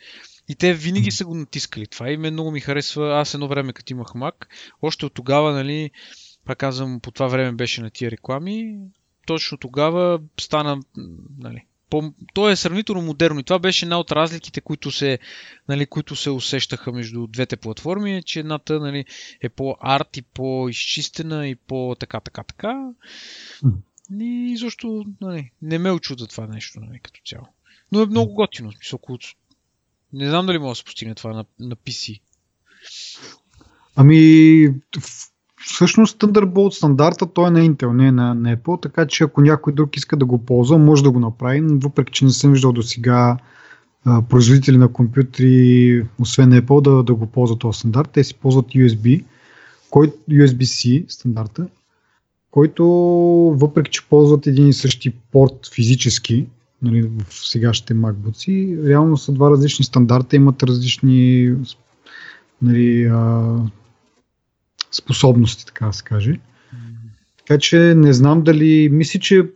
И те винаги са го натискали това и мен много ми харесва. Аз едно време, като имах Mac, още от тогава, нали, пак казвам, по това време беше на тия реклами, точно тогава стана, нали, по, то е сравнително модерно и това беше една от разликите, които се, нали, които се усещаха между двете платформи, е, че едната нали, е по-арт и по-изчистена и по-така, така, така. И защо нали, не ме очуда това нещо нали, като цяло. Но е много готино. Смисъл, не знам дали може да се постигне това на, на PC. Ами, всъщност Thunderbolt стандарта той е на Intel, не е на, на Apple, така че ако някой друг иска да го ползва, може да го направи, въпреки че не съм виждал до сега производители на компютри, освен Apple, да, да го ползват този стандарт. Те си ползват USB, кой, USB-C стандарта, който въпреки че ползват един и същи порт физически, нали, в сегашните MacBooks, реално са два различни стандарта, имат различни нали, а, способности, така да се каже. Така че не знам дали, мисля, че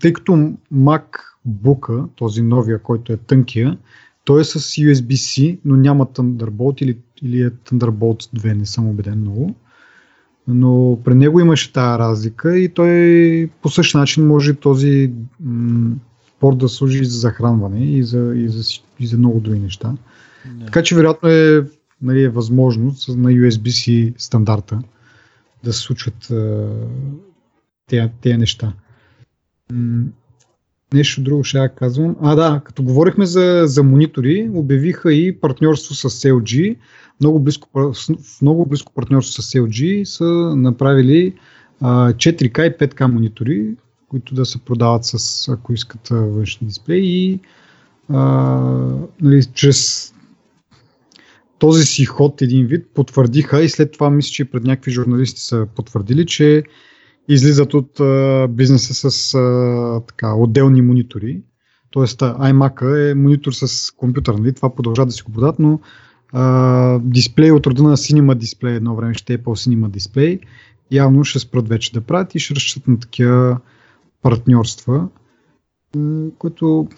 тъй като MacBook, този новия, който е тънкия, той е с USB-C, но няма Thunderbolt или, или е Thunderbolt 2, не съм убеден много. Но при него имаше тази разлика и той по същия начин може този м- порт да служи за захранване и за, и за, и за много други неща. Yeah. Така че вероятно е, нали, е възможност на USB-C стандарта да се случват тези, тези неща. Нещо друго ще я казвам. А, да, като говорихме за, за монитори, обявиха и партньорство с LG. Много близко, в много близко партньорство с LG са направили а, 4K и 5K монитори, които да се продават с, ако искат, външни дисплеи и а, нали, чрез този си ход един вид потвърдиха и след това мисля, че пред някакви журналисти са потвърдили, че излизат от а, бизнеса с а, така, отделни монитори. Тоест iMac е монитор с компютър, нали? това продължава да си го продават, но а, дисплей от рода на Cinema Display едно време ще е по Cinema Display, явно ще спрат вече да правят и ще разчитат на такива партньорства, което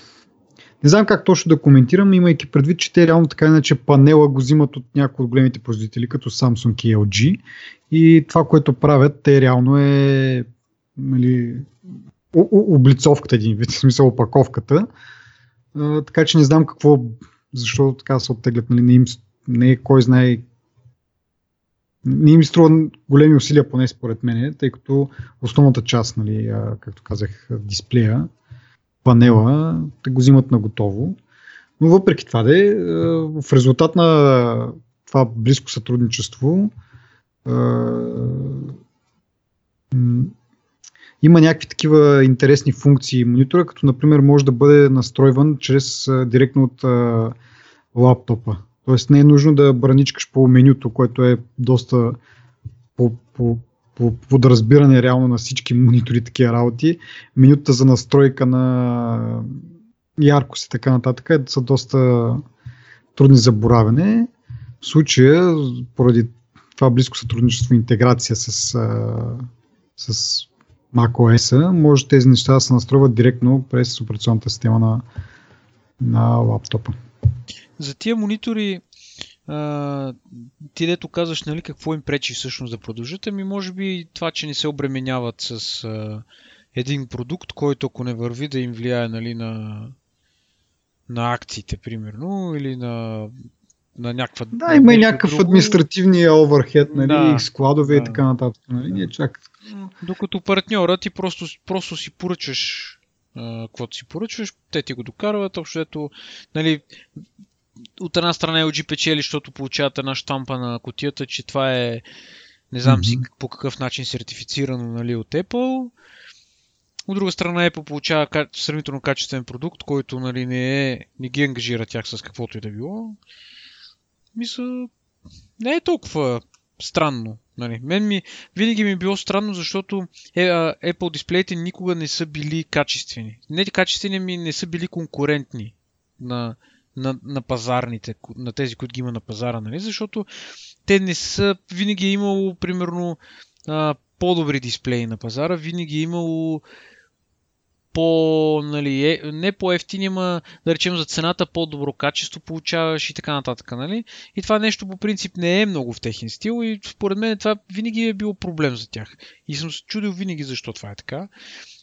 не знам как точно да коментирам, имайки предвид, че те реално така иначе панела го взимат от някои от големите производители, като Samsung и LG. И това, което правят, те реално е нали, облицовката един вид, [LAUGHS] в смисъл опаковката. А, така че не знам какво, защо така се оттеглят. Нали, не, им, не е кой знае не им струва големи усилия, поне според мен, тъй като основната част, нали, както казах, дисплея, панела, те го взимат на готово. Но въпреки това, де, в резултат на това близко сътрудничество, има някакви такива интересни функции монитора, като например може да бъде настройван чрез директно от лаптопа. Тоест не е нужно да браничкаш по менюто, което е доста по, по, по подразбиране реално на всички монитори такива работи. Менюта за настройка на яркост и така нататък са доста трудни за боравене. В случая, поради това близко сътрудничество и интеграция с, с macOS, може тези неща да се настройват директно през операционната система на, на лаптопа. За тия монитори, а, ти дето казваш, нали, какво им пречи всъщност да продължат, ами може би това, че не се обременяват с а, един продукт, който ако не върви да им влияе нали, на, на акциите, примерно, или на, на някаква... Да, има и някакъв друго. административния оверхед, нали, да, складове да, и така нататък. Нали, не чак... Докато партньора ти просто, просто си поръчаш каквото си поръчваш, те ти го докарват, общо ето, нали, от една страна LG печели, защото получават една штампа на котията, че това е не знам mm-hmm. си по какъв начин сертифицирано нали, от Apple. От друга страна Apple получава сравнително качествен продукт, който нали, не, е, не ги ангажира тях с каквото и да било. Мисля, не е толкова странно. Нали. Мен ми винаги ми е било странно, защото е, а, Apple дисплеите никога не са били качествени. Не качествени ми не са били конкурентни на, на, на пазарните, на тези, които ги има на пазара, нали? защото те не са, винаги е имало, примерно, а, по-добри дисплеи на пазара, винаги е имало по, нали, е, не по-ефтини, ама да речем за цената по-добро качество получаваш и така нататък. Нали? И това нещо по принцип не е много в техен стил и според мен това винаги е било проблем за тях. И съм се чудил винаги защо това е така.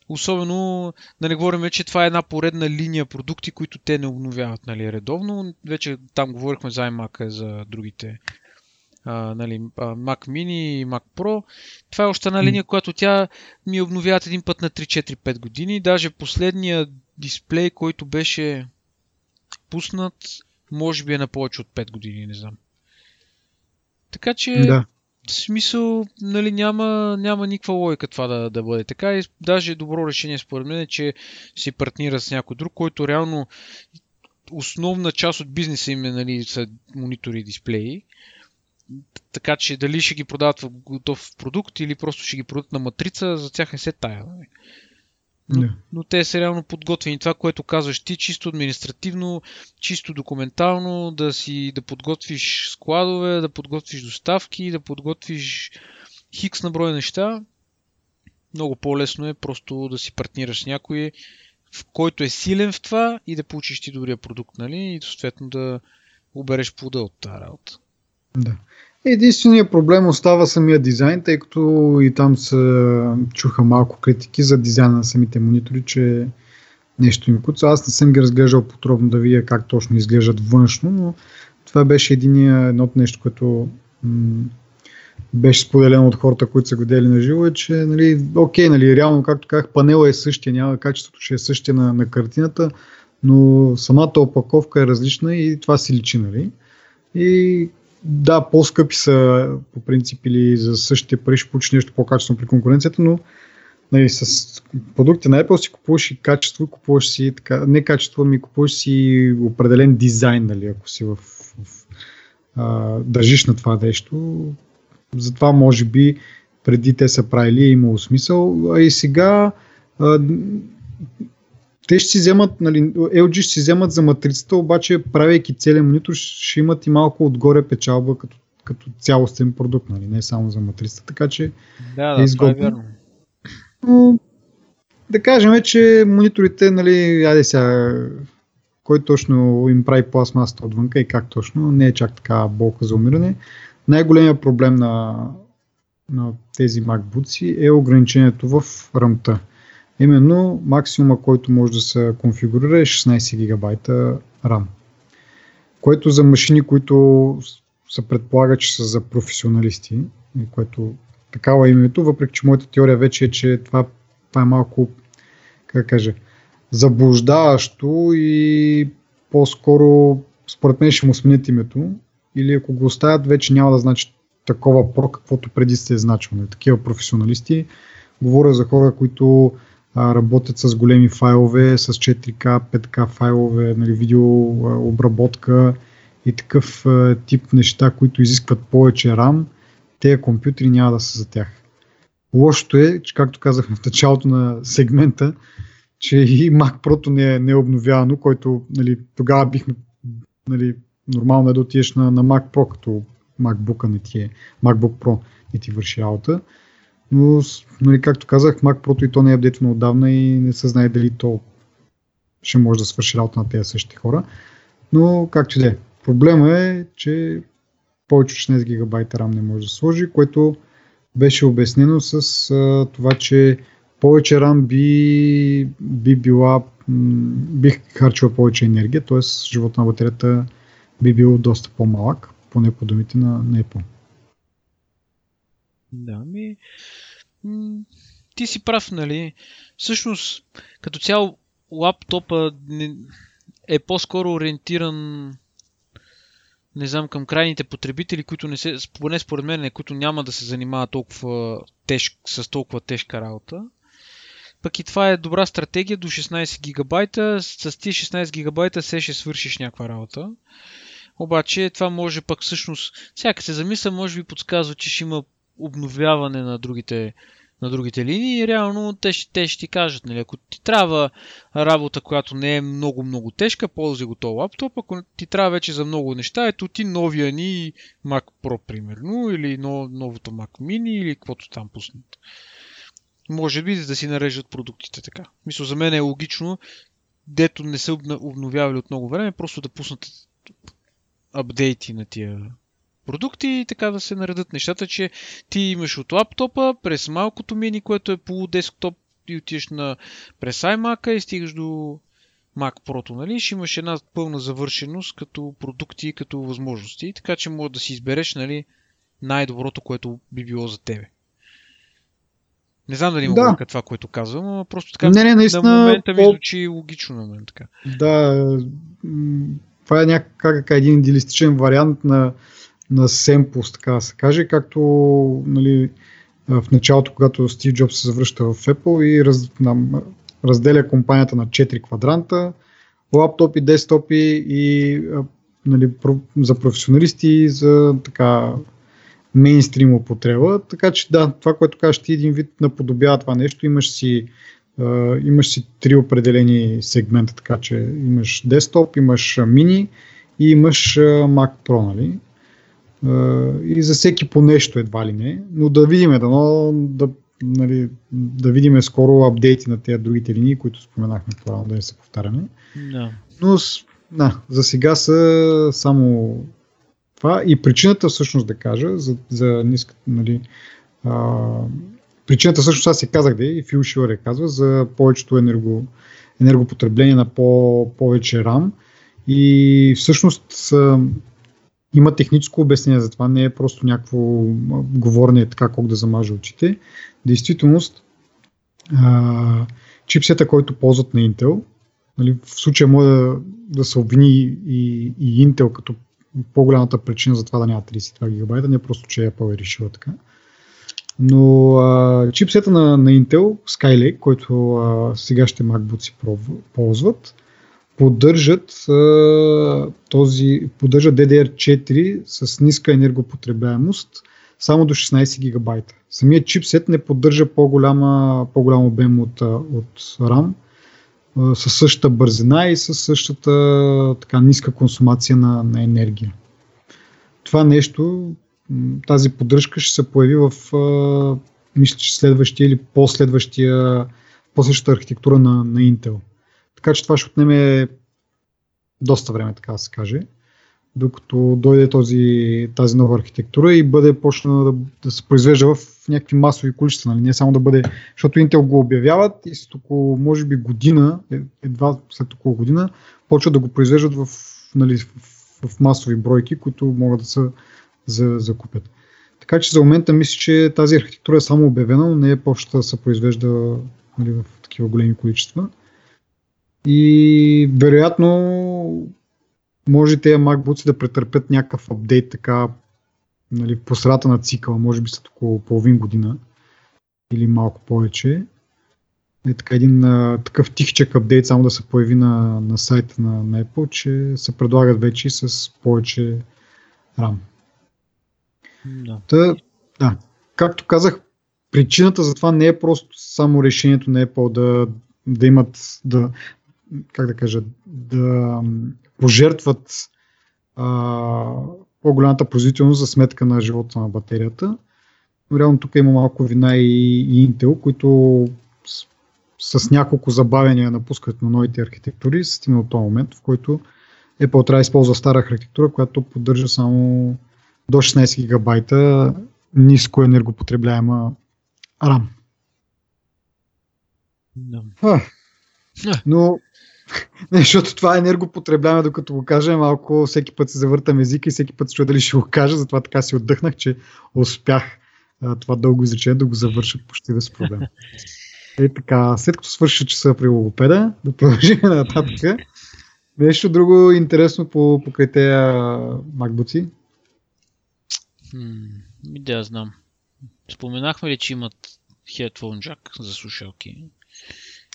Особено, да не говорим, че това е една поредна линия продукти, които те не обновяват нали, редовно. Вече там говорихме за iMac, за другите а, нали, Mac Mini и Mac Pro. Това е още една линия, която тя ми обновяват един път на 3-4-5 години. Даже последния дисплей, който беше пуснат, може би е на повече от 5 години, не знам. Така че да смисъл, нали, няма, няма никаква логика това да, да бъде така. И даже добро решение според мен е, че си партнира с някой друг, който реално основна част от бизнеса им е нали, са монитори и дисплеи. Така че дали ще ги продават в готов продукт или просто ще ги продадат на матрица, за тях не се тая. Нали. Но, yeah. но те са реално подготвени. Това, което казваш ти, чисто административно, чисто документално, да си да подготвиш складове, да подготвиш доставки, да подготвиш хикс на брой неща. Много по-лесно е просто да си партнираш с някой, в който е силен в това и да получиш ти добрия продукт, нали? И съответно да обереш плода от тази работа. Да. Единственият проблем остава самия дизайн, тъй като и там се чуха малко критики за дизайна на самите монитори, че нещо им куца. Аз не съм ги разглеждал подробно да видя как точно изглеждат външно, но това беше единия, едното нещо, което м- беше споделено от хората, които са го дели на живо, е, че нали, окей, нали, реално, както казах, панела е същия, няма качеството ще е същия на, на картината, но самата опаковка е различна и това си личи, нали? И да, по-скъпи са по принцип или за същите пари ще получиш нещо по-качествено при конкуренцията, но нали, с продукти на Apple си купуваш и качество, купуваш си така, не качество, ми купуваш си определен дизайн, нали, ако си в, в а, държиш на това нещо. Затова може би преди те са правили е имало смисъл, а и сега а, те ще си вземат, нали, LG ще си вземат за матрицата, обаче правейки целият монитор ще имат и малко отгоре печалба като, като цялостен продукт, нали, не само за матрицата, така че да, да, е изгодно. Това е вярно. Но, да кажем, че мониторите, нали, айде сега, кой точно им прави пластмасата отвънка и как точно, не е чак така болка за умиране. Най-големият проблем на, на тези MacBooks е ограничението в рамта. Именно максимума, който може да се конфигурира е 16 гигабайта RAM. Което за машини, които се предполага, че са за професионалисти, което такава е името, въпреки че моята теория вече е, че това, това е малко, как кажа, заблуждаващо и по-скоро според мен ще му сменят името или ако го оставят вече няма да значи такова про, каквото преди сте е значило. Такива професионалисти. Говоря за хора, които работят с големи файлове, с 4K, 5K файлове, нали, видео обработка и такъв тип неща, които изискват повече RAM тези компютри няма да са за тях. Лошото е, че както казахме в началото на сегмента, че и Mac Pro не е, не е обновявано, който нали, тогава бихме нали, нормално е да отидеш на, на Mac Pro, като MacBook не ти е, MacBook Pro не ти върши работа. Но, нали, както казах, Mac Pro и то не е апдейтвано отдавна и не се знае дали то ще може да свърши работа на тези същите хора. Но както да е. Проблема е, че повече от 16 гигабайта RAM не може да сложи, което беше обяснено с а, това, че повече RAM би, би била, бих харчила повече енергия, т.е. живота на батерията би бил доста по-малък, поне по думите на, на Apple. Да, ми... Ти си прав, нали? Всъщност, като цяло, лаптопа е по-скоро ориентиран не знам, към крайните потребители, които не се, поне според мен, които няма да се занимават толкова теж, с толкова тежка работа. Пък и това е добра стратегия до 16 гигабайта. С тези 16 гигабайта се ще свършиш някаква работа. Обаче това може пък всъщност, всяка се замисля, може би подсказва, че ще има обновяване на другите на другите линии реално те, те ще ти кажат, нали, ако ти трябва работа, която не е много-много тежка, ползвай го този лаптоп, ако ти трябва вече за много неща, ето ти новия ни Mac Pro, примерно, или новото Mac Mini, или каквото там пуснат. Може би да си нареждат продуктите така. Мисля, за мен е логично, дето не са обновявали от много време, просто да пуснат апдейти на тия продукти и така да се наредат нещата, че ти имаш от лаптопа през малкото мини, което е полудесктоп и отиваш на през iMac и стигаш до Mac Pro, нали? Ще имаш една пълна завършеност като продукти, като възможности, така че може да си избереш, нали, най-доброто, което би било за тебе. Не знам дали има да. това, което казвам, но просто така не, не, наистина, на момента ми звучи логично на мен. Така. Да, това е някак един идеалистичен вариант на на семпус, така да се каже, както нали, в началото, когато Стив Джобс се завръща в Apple и раз, нам, разделя компанията на 4 квадранта, лаптопи, десктопи и нали, за професионалисти и за така мейнстрим употреба. Така че да, това, което кажеш ти, един вид наподобява това нещо. Имаш си, uh, имаш си три определени сегмента, така че имаш десктоп, имаш мини и имаш Mac Pro, нали? И за всеки по нещо едва ли не, но да видим, да, да, нали, да видим скоро апдейти на тези другите линии, които споменахме по да не се повтаряме. Да. Но да, за сега са само това и причината всъщност да кажа за, за ниска, нали, а, причината всъщност аз си казах да и Фил Шилър казва за повечето енерго, енергопотребление на по- повече RAM. И всъщност има техническо обяснение за това, не е просто някакво говорене така колко да замажа очите. Действителност, а, чипсета, който ползват на Intel, нали, в случая може да, да се обвини и, и Intel като по-голямата причина за това да няма 32 гигабайта, не просто, че Apple е решила така. Но а, чипсета на, на Intel, Skylake, който а, сегашните MacBook ползват, поддържат, а, този, поддържат DDR4 с ниска енергопотребяемост само до 16 гигабайта. Самият чипсет не поддържа по-голям обем от, от RAM, със същата бързина и със същата така ниска консумация на, на енергия. Това нещо, тази поддръжка ще се появи в мисля, че следващия или последващия, по-същата архитектура на, на Intel. Така че това ще отнеме доста време, така да се каже, докато дойде този, тази нова архитектура и бъде почна да, да се произвежда в някакви масови количества. Нали? Не само да бъде, защото Intel го обявяват и след около, може би година, е, едва след около година, почват да го произвеждат в, нали, в, в масови бройки, които могат да се за, закупят. Така че за момента мисля, че тази архитектура е само обявена, но не е почта да се произвежда нали, в такива големи количества. И вероятно може тези MacBooks да претърпят някакъв апдейт така нали, по средата на цикъла, може би след около половин година или малко повече. Е така един а, такъв тихчък апдейт само да се появи на, на сайта на, на Apple, че се предлагат вече с повече RAM. Да. Та, да. Както казах, причината за това не е просто само решението на Apple да, да имат, да, как да кажа, да пожертват а, по-голямата производителност за сметка на живота на батерията. Но реално тук има малко вина и, и Intel, които с, с няколко забавения напускат на новите архитектури, стигна от този момент, в който Apple трябва да използва стара архитектура, която поддържа само до 16 гигабайта ниско енергопотребляема RAM. No. А, но [LAUGHS] не, защото това е енергопотребляемо, докато го кажа, малко всеки път се завъртам езика и всеки път се чуя дали ще го кажа, затова така си отдъхнах, че успях а, това дълго изречение да го завърша почти без проблем. [LAUGHS] Е така, след като свърши часа при логопеда, да продължим [LAUGHS] нататък. Нещо друго интересно по, покрай тези макбуци? Ми да знам. Споменахме ли, че имат headphone jack за слушалки?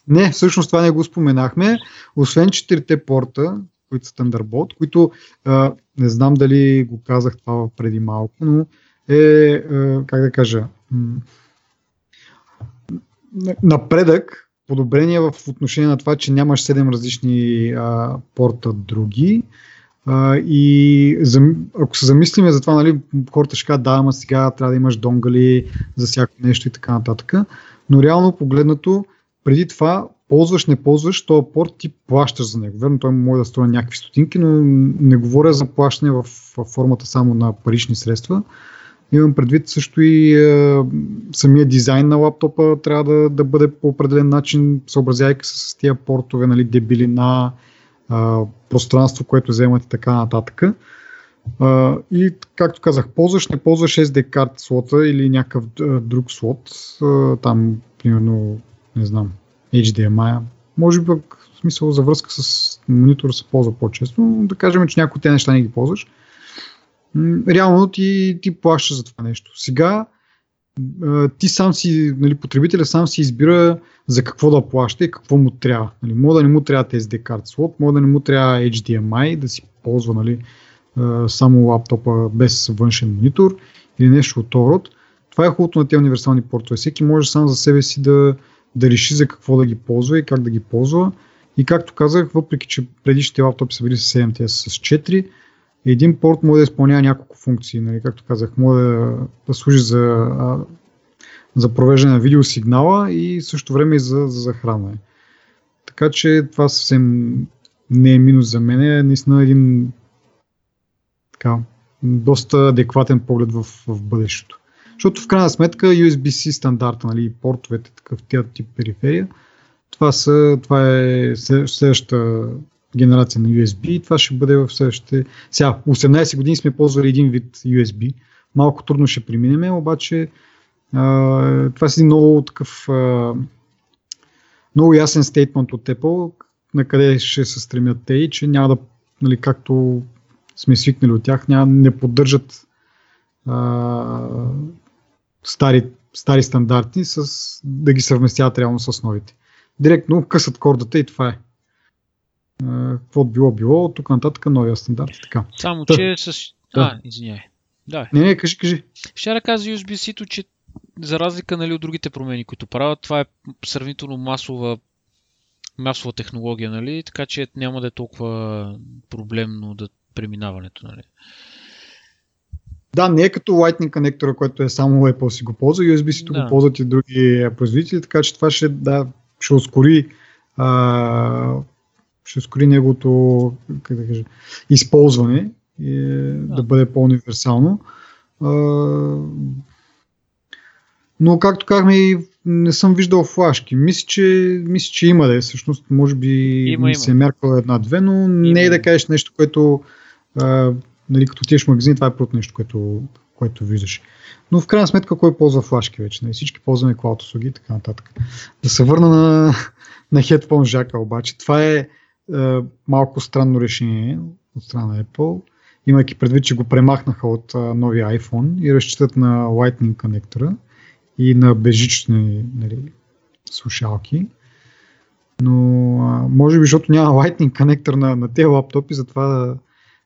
Не, всъщност това не го споменахме. Освен четирите порта, които са Thunderbolt, които а, не знам дали го казах това преди малко, но е, а, как да кажа, напредък, подобрение в отношение на това, че нямаш 7 различни а, порта други. А, и за, ако се замислиме за това, нали, хората ще кажат, да, ама сега трябва да имаш донгали за всяко нещо и така нататък. Но реално погледнато, преди това ползваш, не ползваш, този порт ти плащаш за него. Верно, той може да струва някакви стотинки, но не говоря за плащане в, в формата само на парични средства. Имам предвид също и е, самия дизайн на лаптопа трябва да, да бъде по определен начин, съобразявайки се с тия портове, нали, дебилина, е, пространство, което вземат и така нататък. Е, и както казах, ползваш, не ползваш SD карт слота или някакъв е, друг слот, е, там примерно не знам, HDMI. Може пък в смисъл за връзка с монитора се ползва по-често, но да кажем, че някои от тези неща не ги ползваш. Реално ти, ти плащаш за това нещо. Сега ти сам си, нали, потребителя сам си избира за какво да плаща и какво му трябва. Нали, може да не му трябва SD карт слот, може да не му трябва HDMI, да си ползва нали, само лаптопа без външен монитор или нещо от род. Това е хубавото на тези универсални портове. Всеки може сам за себе си да, да реши за какво да ги ползва и как да ги ползва. И както казах, въпреки че предишните лаптопи са били с 7, те са с 4, един порт може да изпълнява няколко функции. Нали? Както казах, може да, да служи за, за провеждане на видеосигнала и също време и за, за захранване. Така че това съвсем не е минус за мен, е наистина един така, доста адекватен поглед в, в бъдещето. Защото в крайна сметка USB-C стандарта, нали, портовете, такъв тия тип периферия, Това, са, това е следващата генерация на USB и това ще бъде в следващите... Сега, 18 години сме ползвали един вид USB. Малко трудно ще преминем, обаче а, това един много такъв а, много ясен стейтмент от Apple, на къде ще се стремят те и че няма да, нали, както сме свикнали от тях, няма, не поддържат а, стари, стари стандарти, с, да ги съвместяват реално с новите. Директно късат кордата и това е. Какво било било, тук нататък новия стандарт. Така. Само, че с... Да. А, извиняй. Да. Не, не, кажи, кажи. Ще да кажа USB-C-то, че за разлика нали, от другите промени, които правят, това е сравнително масова масова технология, нали? така че няма да е толкова проблемно да преминаването. Нали? Да, не е като Lightning конектора, който е само Apple си го ползва, USB-C да. го ползват и други производители, така че това ще, да, ще ускори а, ще ускори неговото как да кажа, използване и да. да бъде по-универсално. А, но както казахме, не съм виждал флашки. Мисля, че, мисля, че има да е. Всъщност, може би има, има. се е мяркала една-две, но има. не е да кажеш нещо, което а, нали, като отидеш в магазин, това е първото нещо, което, което виждаш. Но в крайна сметка, кой ползва флашки вече? Нали? Всички ползваме клауд услуги и така нататък. Да се върна на, на Headphone Jack обаче. Това е, е малко странно решение от страна на Apple, имайки предвид, че го премахнаха от новия iPhone и разчитат на Lightning конектора и на бежични нали, слушалки. Но а, може би, защото няма Lightning конектор на, на тези лаптопи, затова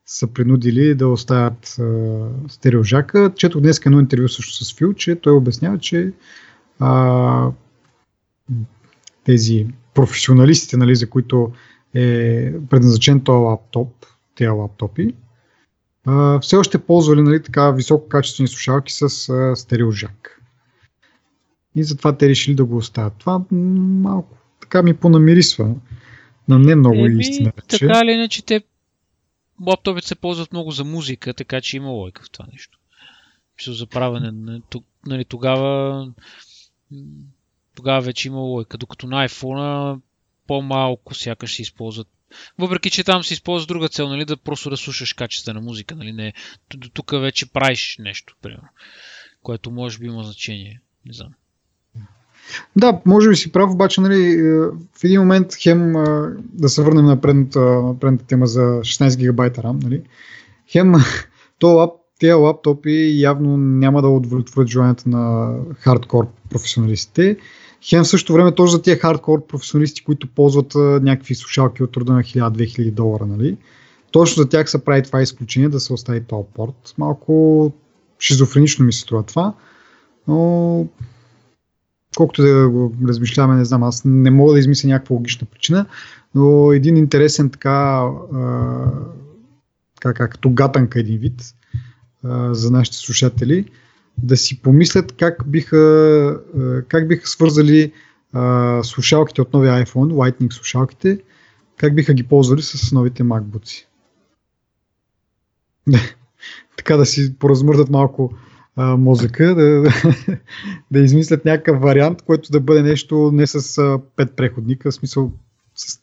са принудили да оставят а, стереожака. Четох днес едно интервю също с Фил, че той обяснява, че а, тези професионалистите, нали, за които е предназначен този лаптоп, тези лаптопи, а, все още ползвали нали, така висококачествени слушалки с а, стереожак. И затова те решили да го оставят. Това малко така ми понамирисва на не много Еби, истина. Че... Така или иначе, те лаптопите се ползват много за музика, така че има лойка в това нещо. Писал за правене. Нали, тогава тогава вече има лойка, докато на iPhone по-малко сякаш се използват. Въпреки, че там се използва друга цел, нали, да просто да слушаш качествена музика, нали, не, тук вече правиш нещо, примерно, което може би има значение, не знам. Да, може би си прав, обаче нали, е, в един момент хем да се върнем на предната, на предната тема за 16 гигабайта RAM, нали, хем то лап, тези лаптопи явно няма да удовлетворят желанията на хардкор професионалистите. Хем в същото време точно за тези хардкор професионалисти, които ползват някакви слушалки от рода на 1000-2000 долара, нали, точно за тях се прави това изключение да се остави този порт. Малко шизофренично ми се струва това, но колкото да го размишляваме, не знам, аз не мога да измисля някаква логична причина, но един интересен така, а, така като гатанка един вид за нашите слушатели, да си помислят как биха, как биха свързали а, слушалките от новия iPhone, Lightning слушалките, как биха ги ползвали с новите MacBooks. [LAUGHS] така да си поразмърдат малко а, мозъка, да, [LAUGHS] да измислят някакъв вариант, който да бъде нещо не с а, пет преходника, в смисъл с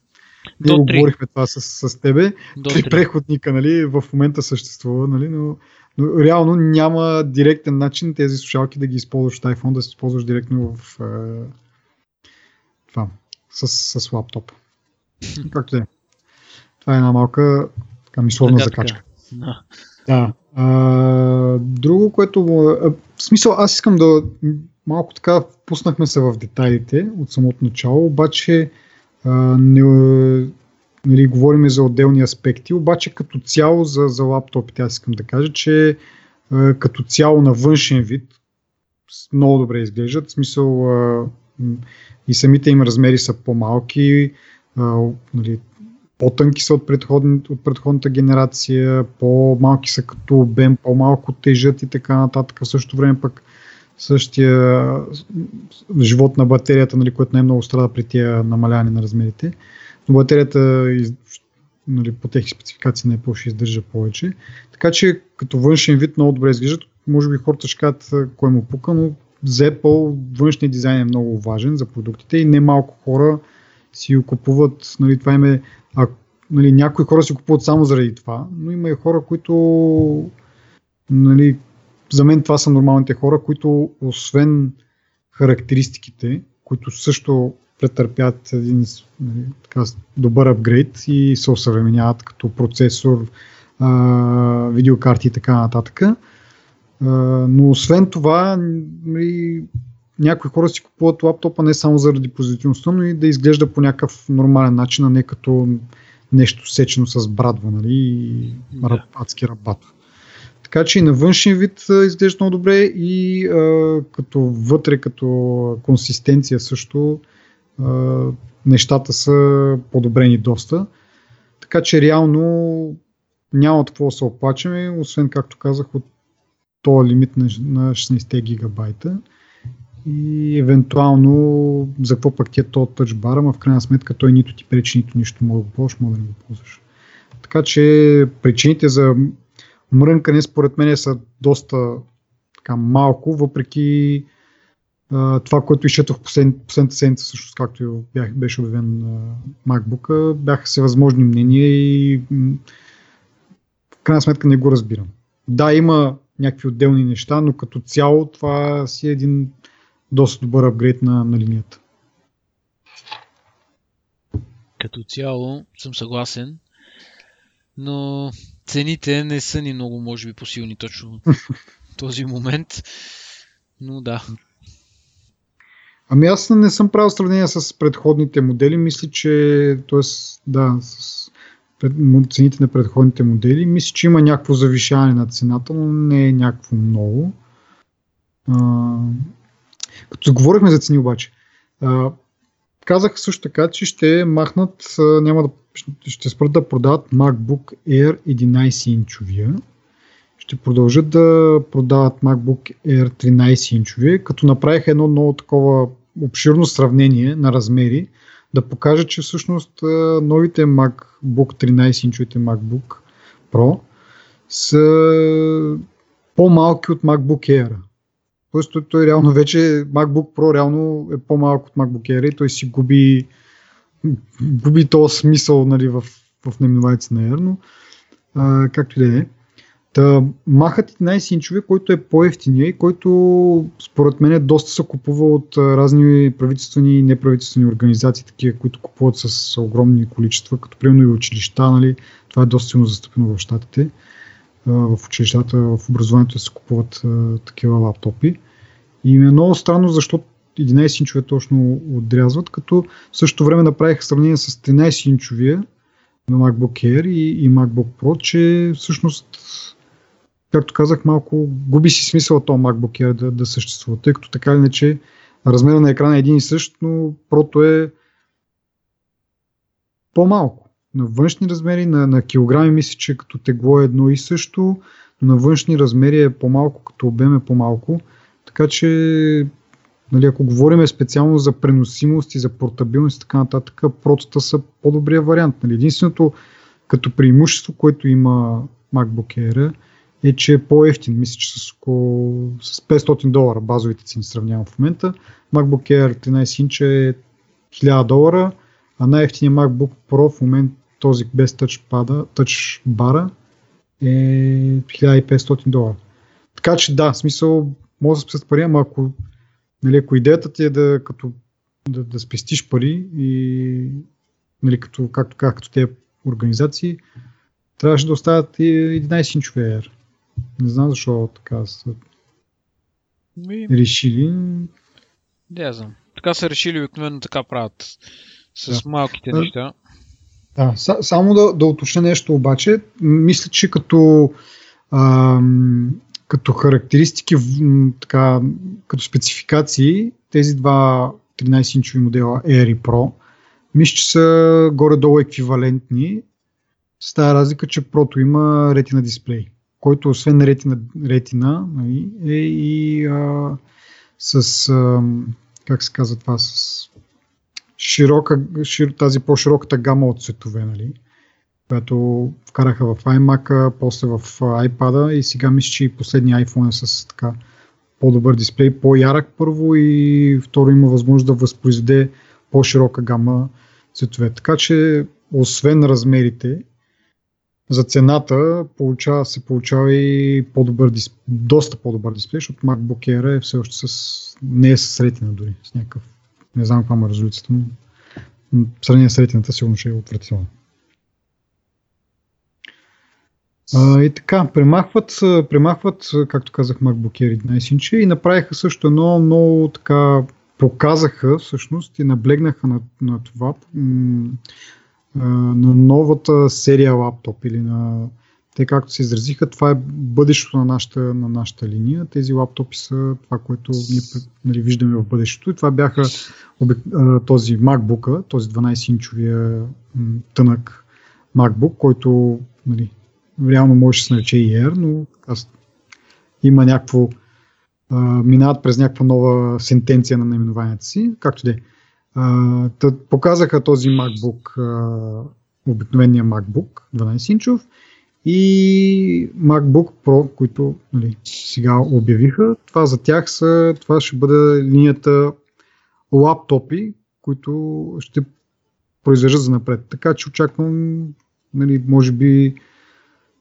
ние го говорихме това с, с тебе. До Три преходника, нали, в момента съществува, нали, но, но реално няма директен начин тези слушалки да ги използваш в iPhone, да се използваш директно в а, това, с, с лаптоп. [LAUGHS] Както е. Това е една малка така, мисловна закачка. Да. Да. А, друго, което в смисъл, аз искам да малко така пуснахме се в детайлите от самото начало, обаче а, не, нали, говорим за отделни аспекти, обаче като цяло за, за лаптопите аз искам да кажа, че а, като цяло на външен вид много добре изглеждат, в смисъл а, и самите им размери са по-малки, а, нали, по-тънки са от, от предходната генерация, по-малки са като обем, по-малко тежат и така нататък. В същото време пък същия живот на батерията, нали, което най-много страда при тия намаляване на размерите. Но батерията нали, по техни спецификации на Apple ще издържа повече. Така че като външен вид много добре изглеждат. Може би хората ще кажат кой му пука, но за Apple външният дизайн е много важен за продуктите и немалко хора си го купуват, нали, това им е, а, нали, някои хора си купуват само заради това, но има и хора, които нали, за мен това са нормалните хора, които освен характеристиките, които също претърпят един нали, така, добър апгрейд и се осъвременяват като процесор, а, видеокарти и така нататък. А, но освен това, нали, някои хора си купуват лаптопа не само заради позитивността, но и да изглежда по някакъв нормален начин, а не като нещо сечено с брадва, нали, и да. адски рабатва. Така че и на външен вид изглежда много добре и а, като вътре, като консистенция също а, нещата са подобрени доста. Така че реално няма от какво да се оплачеме, освен както казах от този лимит на, на 16 гигабайта и евентуално за какво пък ти е то тъчбара, но в крайна сметка той нито ти пречи, нито нищо може да го ползваш, може да не го ползваш. Така че причините за мрънкане според мен са доста така, малко, въпреки а, това, което изчетох послед, последната седмица, също както бях, беше обявен MacBook, бяха се възможни мнения и в крайна сметка не го разбирам. Да, има някакви отделни неща, но като цяло това си е един доста добър апгрейд на, на линията. Като цяло съм съгласен, но цените не са ни много, може би, посилни точно в [LAUGHS] този момент. Но да. Ами аз не съм правил сравнение с предходните модели. Мисля, че т.е. да, с цените на предходните модели. Мисля, че има някакво завишаване на цената, но не е някакво много. А, като заговорихме за цени обаче, а, казах също така, че ще махнат, няма да, ще спрат да продават MacBook Air 11 инчовия. Ще продължат да продават MacBook Air 13 инчовия, като направиха едно много такова обширно сравнение на размери, да покажа, че всъщност новите MacBook 13 инчовите MacBook Pro са по-малки от MacBook Air. Тоест той, той реално вече, MacBook Pro реално е по-малък от MacBook Air и той си губи, губи този смисъл нали, в, в наименованието на Air, но а, както и да е. Та, махат 11 инчове, който е по-ефтиния и който според мен е доста се купува от разни правителствени и неправителствени организации, такива, които купуват с огромни количества, като примерно и училища, нали, това е доста силно застъпено в щатите в училищата, в образованието се купуват такива лаптопи. И ми е много странно, защото 11 инчове точно отрязват, като в същото време направих сравнение с 13 инчовия на MacBook Air и, и MacBook Pro, че всъщност, както казах, малко губи си смисъл този MacBook Air да, да съществува, тъй като така или иначе размера на екрана е един и същ, но прото е по-малко на външни размери, на, на килограми мисля, че като тегло е едно и също, но на външни размери е по-малко, като обем е по-малко. Така че, нали, ако говорим специално за преносимост и за портабилност и така нататък, протата са по-добрия вариант. Нали. Единственото като преимущество, което има MacBook Air е, че е по-ефтин. Мисля, че с около с 500 долара базовите цени сравнявам в момента. MacBook Air 13 инча е 1000 долара, а най-ефтиният MacBook Pro в момента този без тъчпада, тъчбара е 1500 долара. Така че да, смисъл, може да спестят пари, ама ако, нали, ако идеята ти е да, като, да, да спестиш пари и нали, като, както казах, като тези организации, трябваше да оставят и 11 инчове Air. Не знам защо така са Ми... решили. Не знам. Така са решили, обикновено така правят. С да. малките неща. Да, само да, да уточня нещо обаче. Мисля, че като, а, като характеристики, така, като спецификации, тези два 13-инчови модела Air и Pro, мисля, че са горе-долу еквивалентни с тази разлика, че Pro има Retina дисплей, който освен Retina нали, е и а, с, а, как се казва това, с широка, шир, тази по-широката гама от цветове, нали? Която вкараха в iMac, после в iPad и сега мисля, че и последния iPhone е с така по-добър дисплей, по-ярък първо и второ има възможност да възпроизведе по-широка гама цветове. Така че, освен размерите, за цената получава, се получава и по-добър дисплей, доста по-добър дисплей, защото MacBook Air е все още с, не е с ретина дори, с някакъв, не знам каква е резолюцията, но в сравнение с ретината сигурно ще е отвратително. А, и така, премахват, премахват, както казах, MacBook Air 11 инча и направиха също едно много така, показаха всъщност и наблегнаха на, на това, на новата серия лаптоп или на те както се изразиха, това е бъдещето на нашата, на нашата линия. Тези лаптопи са това, което ние нали, виждаме в бъдещето. И това бяха този MacBook, този 12-инчовия тънък MacBook, който нали, реално може да се нарече и Air, но аз, има някакво минават през някаква нова сентенция на наименованията си, както де. А, показаха този MacBook, обикновения MacBook 12-инчов и MacBook Pro, които нали, сега обявиха. Това за тях са, това ще бъде линията лаптопи, които ще произвеждат за напред. Така че очаквам, нали, може би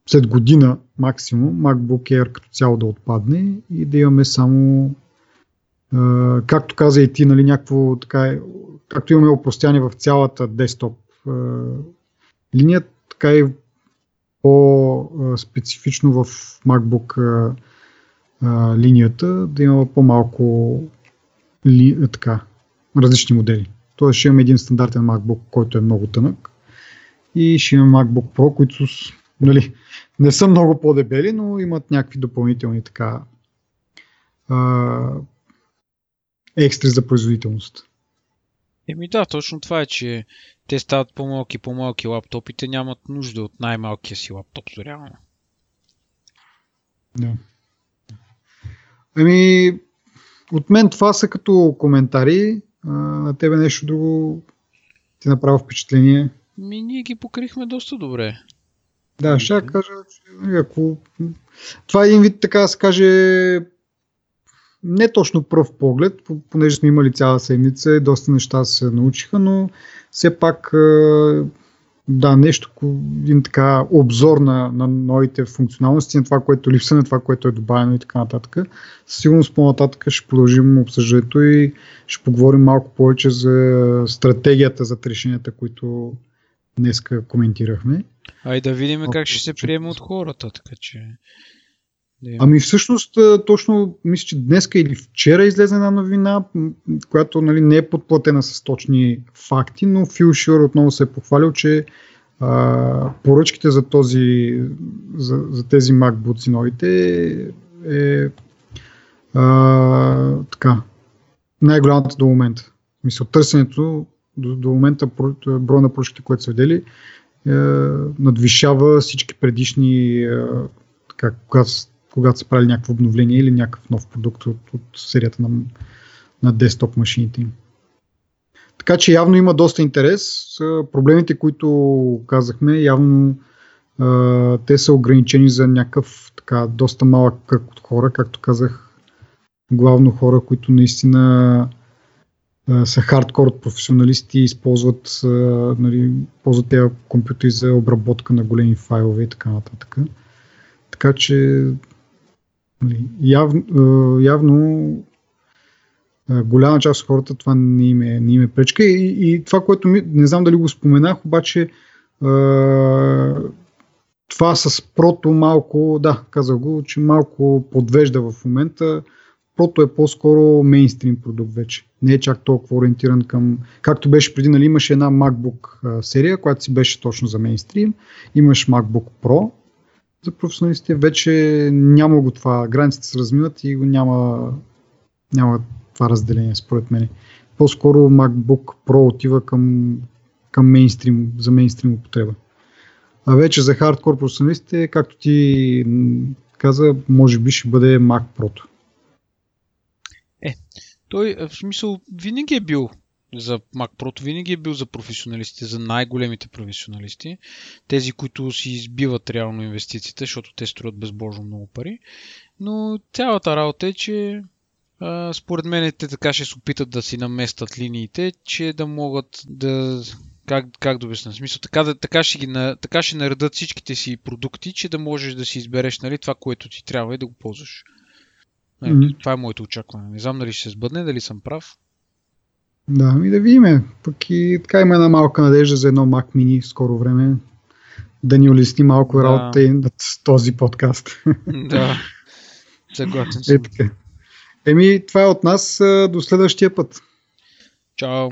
след година максимум MacBook Air като цяло да отпадне и да имаме само както каза и ти, нали, някакво така, както имаме опростяне в цялата десктоп линия, така и по-специфично в MacBook линията да има по-малко ли, така, различни модели. Тоест ще имаме един стандартен MacBook, който е много тънък и ще имаме MacBook Pro, които нали, не са много по-дебели, но имат някакви допълнителни така а, екстри за производителност. Еми да, точно това е, че те стават по-малки по-малки лаптопите, нямат нужда от най-малкия си лаптоп, реално. Да. Ами, от мен това са като коментари. А, на тебе нещо друго ти направи впечатление? Ми, ние ги покрихме доста добре. Да, ще кажа, че нали, ако... Това е един вид, така да се каже, не точно пръв поглед, понеже сме имали цяла седмица и доста неща се научиха, но все пак да, нещо, един така обзор на, на новите функционалности, на това, което липса, на това, което е добавено и така нататък. Със сигурност по-нататък ще продължим обсъждането и ще поговорим малко повече за стратегията за решенията, които днеска коментирахме. А и да видим как ще се приеме от хората, така че... Ами всъщност, точно мисля, че днес или вчера излезе една новина, която нали, не е подплатена с точни факти, но Фил Шур отново се е похвалил, че а, поръчките за, този, за, за тези MacBooks новите е а, така, най-голямата до момента. Мисля, търсенето до, до момента броя на поръчките, които са видели, е, надвишава всички предишни, е, така, когато когато са правили някакво обновление или някакъв нов продукт от, от серията на, на десктоп машините им. Така че явно има доста интерес. Проблемите, които казахме, явно а, те са ограничени за някакъв така доста малък кръг от хора, както казах, главно хора, които наистина са хардкор професионалисти и използват, нали, ползват тези компютри за обработка на големи файлове и така нататък. Така че Нали, явно, явно голяма част от хората това не им е, не им е пречка. И, и това, което ми, не знам дали го споменах, обаче това с прото малко, да, казах го, че малко подвежда в момента. Прото е по-скоро мейнстрим продукт вече. Не е чак толкова ориентиран към... Както беше преди, нали, имаше една MacBook серия, която си беше точно за мейнстрим. Имаш MacBook Pro, за професионалистите вече няма го това. Границите се размиват и го няма, няма това разделение, според мен. По-скоро MacBook Pro отива към, към мейнстрим, за мейнстрим употреба. А вече за хардкор професионалистите, както ти каза, може би ще бъде Mac Pro. Е, той в смисъл винаги е бил за Mac Pro винаги е бил за професионалистите, за най-големите професионалисти, тези, които си избиват реално инвестициите, защото те струват безбожно много пари. Но цялата работа е, че според мен те така ще се опитат да си наместят линиите, че да могат да Как, как да обясня? Смисъл, така, да, така, ще ги, така ще наредат всичките си продукти, че да можеш да си избереш нали, това, което ти трябва и да го ползваш. Мгм. Това е моето очакване. Не знам дали ще се сбъдне, дали съм прав. Да, и да видиме. Пък и така има една малка надежда за едно Mac Mini в скоро време. Да ни улесни малко Да. работата и над този подкаст. [LAUGHS] да. Съгласен Е съм. така. Еми, това е от нас. До следващия път. Чао.